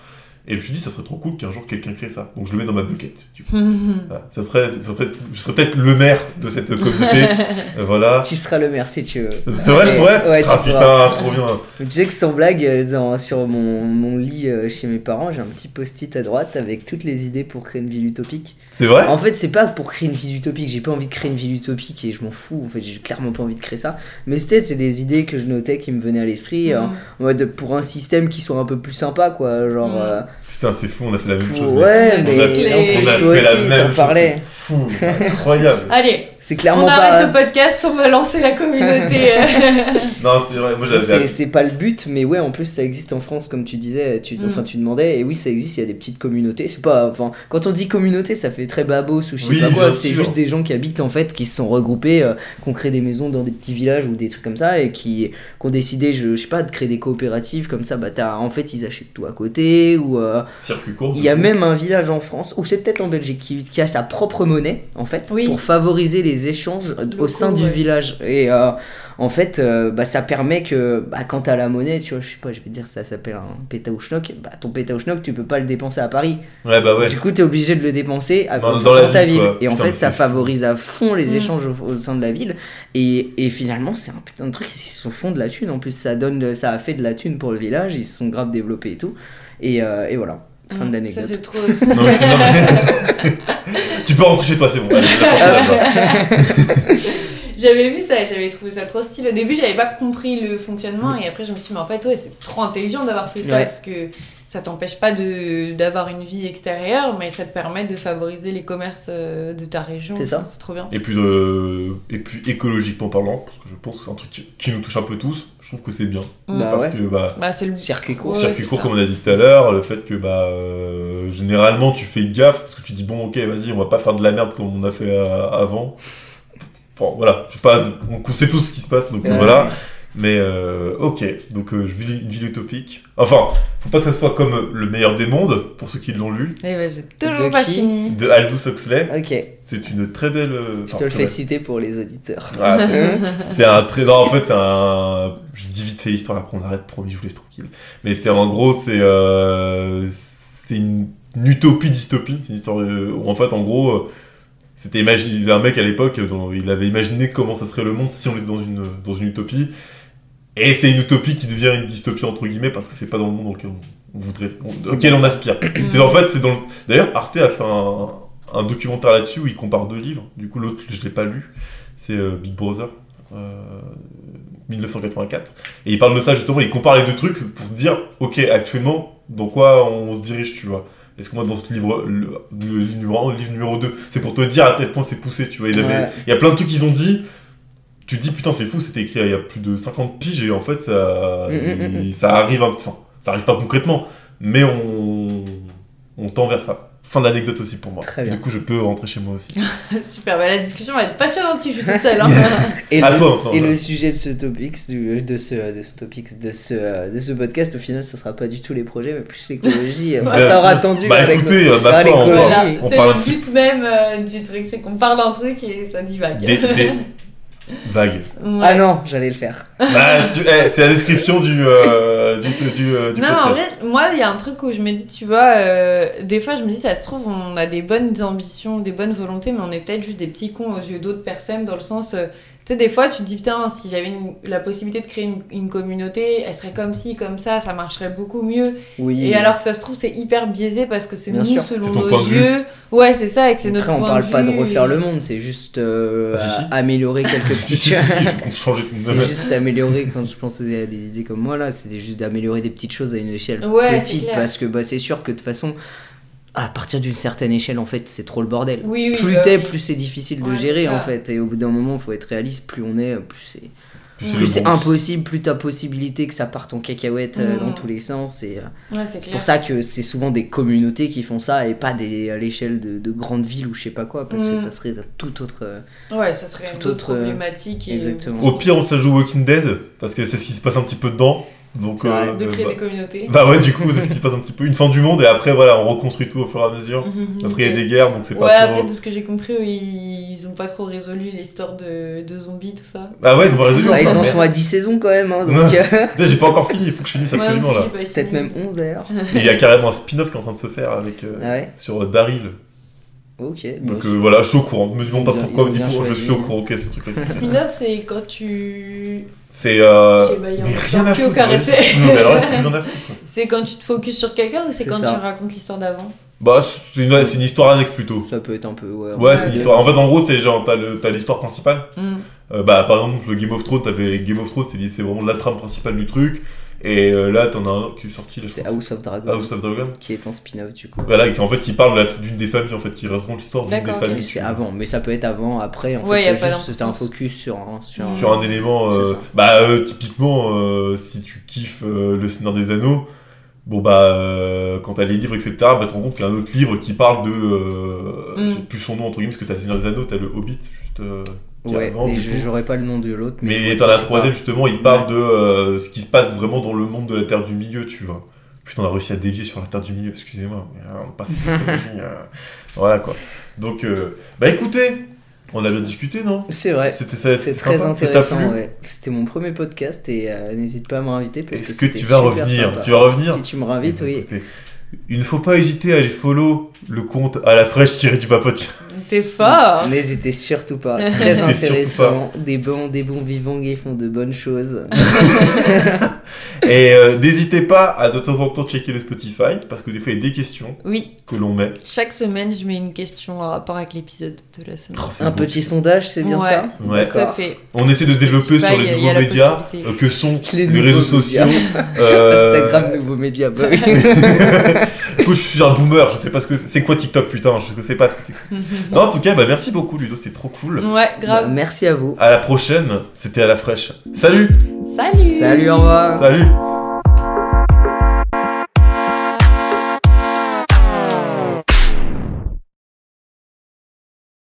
Et je me suis dit ça serait trop cool qu'un jour quelqu'un crée ça. Donc je le mets dans ma bucket. tu vois. Voilà. Ça serait, ça serait- je serais peut-être le maire de cette communauté. Euh, voilà. Tu seras le maire si tu veux. C'est vrai, je pourrais ouais, tu Ah pourras. putain, trop bien. Tu sais que sans blague, euh, dans- sur mon, mon lit euh, chez mes parents, j'ai un petit post-it à droite avec toutes les idées pour créer une ville utopique. C'est vrai En fait, c'est pas pour créer une ville utopique, j'ai pas envie de créer une ville utopique et je m'en fous, en fait, j'ai clairement pas envie de créer ça. Mais c'était c'est des idées que je notais qui me venaient à l'esprit, Mm. euh, en mode pour un système qui soit un peu plus sympa, quoi. Genre. Mm. euh, Putain, c'est fou, on a fait la même chose. ouais, On a mais On a fait la même chose. C'est fou, c'est incroyable. Allez, c'est clairement on pas. arrête le podcast, on va lancer la communauté. Non, c'est vrai, moi j'avais. c'est pas le but, mais ouais, en plus ça existe en France, comme tu disais, tu, Mm. enfin, tu demandais, et oui, ça existe, il y a des petites communautés. C'est pas, enfin, quand on dit communauté, ça fait très babos ou je sais Oui, pas quoi, c'est sûr. juste des gens qui habitent en fait, qui se sont regroupés, euh, qui ont créé des maisons dans des petits villages ou des trucs comme ça, et qui, qui ont décidé, je, je sais pas, de créer des coopératives comme ça, bah t'as, en fait, ils achètent tout à côté, ou euh, Circuit court. il y a même un village en France, ou c'est peut-être en Belgique, qui, qui a sa propre monnaie, en fait, Oui. pour favoriser les échanges au sein du village. Et euh, en fait, euh, bah, ça permet que bah, quand t'as la monnaie, tu vois, je sais pas, je vais te dire, ça s'appelle un péta ou schnock, bah, ton péta ou schnock, tu peux pas le dépenser à Paris. Ouais, bah ouais. Du coup, t'es obligé de le dépenser à, Dans- dans, dans la ta ville. Et en Putain, fait, ça favorise à fond les Mm. échanges au, au sein de la ville. Et, et finalement, c'est un putain de truc, ils se font de la thune. En plus, ça, donne, ça a fait de la thune pour le village, ils se sont grave développés et tout. Et, euh, et voilà, fin de Ça, c'est trop. Non, tu peux rentrer chez toi, c'est bon. J'avais vu ça, j'avais trouvé ça trop stylé. Au début, j'avais pas compris le fonctionnement et après, je me suis dit, mais en fait, ouais, c'est trop intelligent d'avoir fait ça parce que ça t'empêche pas de d'avoir une vie extérieure, mais ça te permet de favoriser les commerces euh, de ta région. C'est ça. C'est trop bien. Et puis, de... et puis écologiquement parlant, parce que je pense que c'est un truc qui, qui nous touche un peu tous, je trouve que c'est bien. Mm. Bah parce ouais. que bah, Bah, c'est le Circuit court. Ouais, circuit court, ça. comme on a dit tout à l'heure, le fait que bah, euh, généralement tu fais gaffe, parce que tu dis bon, ok, vas-y, on va pas faire de la merde comme on a fait euh, avant. Bon, voilà, je sais pas, on sait tous ce qui se passe, donc Ouais. voilà. Mais euh, ok, donc euh, je vis une ville utopique. Enfin, faut pas que ça soit comme Le meilleur des mondes, pour ceux qui l'ont lu, Eh ben, j'ai toujours De pas qui fini. de Aldous Huxley. Ok, C'est une très belle. euh, je enfin, te le fais belle. citer pour les auditeurs. Ah, c'est un très. Non, en fait, c'est un. Je dis vite fait l'histoire, après on arrête, promis, je vous laisse tranquille. Mais c'est en gros, c'est. euh, C'est une, une utopie dystopie. C'est une histoire où, en fait, en gros, c'était imagi- il y a un mec à l'époque, dont il avait imaginé comment ça serait le monde si on était dans une, dans une utopie. Et c'est une utopie qui devient une dystopie, entre guillemets, parce que c'est pas dans le monde auquel on, voudrait. on- auquel on aspire. c'est en fait, c'est dans le. D'ailleurs, Arte a fait un, un documentaire là-dessus où il compare deux livres. Du coup, l'autre, je l'ai pas lu. C'est euh, Big Brother. euh, 1984 et il parle de ça justement il compare les deux trucs pour se dire ok actuellement dans quoi on se dirige tu vois? Est-ce que moi dans ce livre le, le livre numéro 1 le livre numéro 2 c'est pour te dire à quel point c'est poussé tu vois? Il, avait- Ouais. il y a plein de trucs qu'ils ont dit tu te dis putain c'est fou c'était écrit il y a plus de 50 piges et en fait ça Mm, mm, mm, il- ça arrive un petit enfin ça arrive pas concrètement mais on on tend vers ça fin de l'anecdote aussi pour moi Très bien. du coup je peux rentrer chez moi aussi Super, bah, la discussion va être passionnante si je suis toute seule. hein. Et, à le, toi maintenant et là. le sujet de ce topics, du- de ce, de ce topics, de ce, de ce podcast, au final, ce sera pas du tout les projets, mais plus l'écologie. Enfin, ça aura tendu. bah avec- écoutez ma foi on l'écologie. parle- c'est le but même euh, du truc, c'est qu'on parle d'un truc et ça divague. des, des Ouais. Ah non, j'allais le faire. Bah, eh, c'est la description du, euh, du, du, euh, du Non, en vrai, moi, il y a un truc où je me dis, tu vois, euh, des fois, je me dis, ça se trouve, on a des bonnes ambitions, des bonnes volontés, mais on est peut-être juste des petits cons aux yeux d'autres personnes, dans le sens, euh, tu sais, des fois, tu te dis, putain, si j'avais la possibilité de créer une, une communauté, elle serait comme ci, comme ça, ça marcherait beaucoup mieux. Oui. Et alors que ça se trouve, c'est hyper biaisé parce que c'est nous, sûr. selon nos yeux. Ouais, c'est ça, et que c'est notre Après, on point parle de pas de refaire et- le monde, c'est juste euh, si, si. à- améliorer quelques si, changer C'est juste améliorer, quand je pense à des idées comme moi là, c'est juste d'améliorer des petites choses à une échelle Ouais, petite parce que bah, c'est sûr que de toute façon, à partir d'une certaine échelle, en fait, c'est trop le bordel. Oui, oui, plus bah t'es, oui. plus c'est difficile de Ouais, gérer en fait. Et au bout d'un moment, faut être réaliste, plus on est, plus c'est plus impossible, plus t'as possibilité que ça parte en cacahuète euh, dans tous les sens. Et euh, Ouais, c'est pour ça que c'est souvent des communautés qui font ça et pas des, à l'échelle de, de grandes villes ou je sais pas quoi, parce que Mm. ça serait tout autre. euh, Ouais, ça serait une Tout autre autre, euh, problématique. Et... exactement. Au pire, on se joue Walking Dead, parce que c'est ce qui se passe un petit peu dedans. Donc, vrai. euh, De créer bah, des communautés. bah ouais, du coup, c'est ce qui se passe un petit peu. Une fin du monde, et après, voilà, on reconstruit tout au fur et à mesure. Mhm, Après, il y a des guerres, donc c'est Ouais, pas après, trop. de ce que j'ai compris, ils... ont pas trop résolu l'histoire de... de zombies, tout ça. Ah ouais, ils ont pas résolu Ah, ils en mais- sont à 10 saisons quand même, hein, donc Ouais. euh, J'ai pas encore fini, il faut que je finisse absolument Ouais, là. peut-être même 11 d'ailleurs. Il y a carrément un spin-off qui est en train de se faire avec, euh, Ah ouais sur euh, Daryl. Ok. Donc bah, euh, voilà, je suis au courant. Me demande pas pourquoi, me dis pourquoi, je suis au courant. Ok, ce truc-là. Spin-off, c'est quand tu. C'est. Euh... Mais rien à que au foutre. caressé. vas-y. Non, mais alors, plus rien à foutre. C'est quand tu te focuses sur quelqu'un ou c'est quand ça. tu racontes l'histoire d'avant Bah, c'est une, histoire annexe plutôt. Ça peut être un peu. Ouais, Ouais, c'est une histoire. En fait, en gros, c'est genre, t'as le- t'as l'histoire principale. Hmm. Euh, bah, par exemple, le Game of Thrones, t'avais Game of Thrones, c'est c'est vraiment la trame principale du truc. Et euh, là, t'en as un qui est sorti. C'est. House of Dragon. House of Dragon. Qui est en spin-off du coup. Voilà, qui en fait qui parle d'une des familles en fait, qui raconte l'histoire d'une des familles. Mais c'est avant, mais ça peut être avant, après. En Ouais, fait, a c'est un focus sur un. Sur un- Sur un élément, euh, bah euh, typiquement, euh, si tu kiffes euh, Le Seigneur des Anneaux, bon bah euh, quand t'as les livres etc, bah tu te rends compte qu'il y a un autre livre qui parle de, euh, Mm. j'ai plus son nom entre guillemets parce que t'as Le Seigneur des Anneaux, t'as le Hobbit juste. Ouais, mais j'aurais pas le nom de l'autre. Mais vois dans la troisième, justement, il parle de euh, ce qui se passe vraiment dans le monde de la Terre du Milieu, tu vois. Putain, on a réussi à dévier sur la Terre du Milieu, excusez-moi. mais, euh, on passe à euh, Voilà quoi. Donc, euh, bah écoutez, on a bien discuté, non? C'est vrai. C'était ça, C'est c'était très sympa, intéressant, ouais. C'était mon premier podcast et euh, n'hésite pas à me réinviter parce Est-ce que tu vas revenir? sympa. Tu vas revenir? Si tu me réinvites, oui. Il ne faut pas hésiter à aller follow le compte à la fraîche tiré du papote. T'es fort. N'hésitez surtout pas. Très intéressant. Des bons, des bons vivants qui font de bonnes choses. Et euh, n'hésitez pas à de temps en temps checker le Spotify parce que des fois il y a des questions Oui, que l'on met. chaque semaine, je mets une question en rapport avec l'épisode de la semaine. Oh, Un beau. petit sondage, c'est bien Ouais. ça Ouais. Tout à fait. On essaie de se développer Spotify, sur les nouveaux médias euh, que sont Les réseaux sociaux. médias. Euh, Instagram, nouveaux médias. Bah oui. Du coup, je suis un boomer, je sais pas ce que c'est. C'est quoi TikTok, putain Je sais pas ce que c'est. Non, en tout cas, bah merci beaucoup, Ludo, c'était trop cool. Ouais, grave. Merci à vous. À la prochaine, c'était à la fraîche. Salut Salut Salut, au revoir. Salut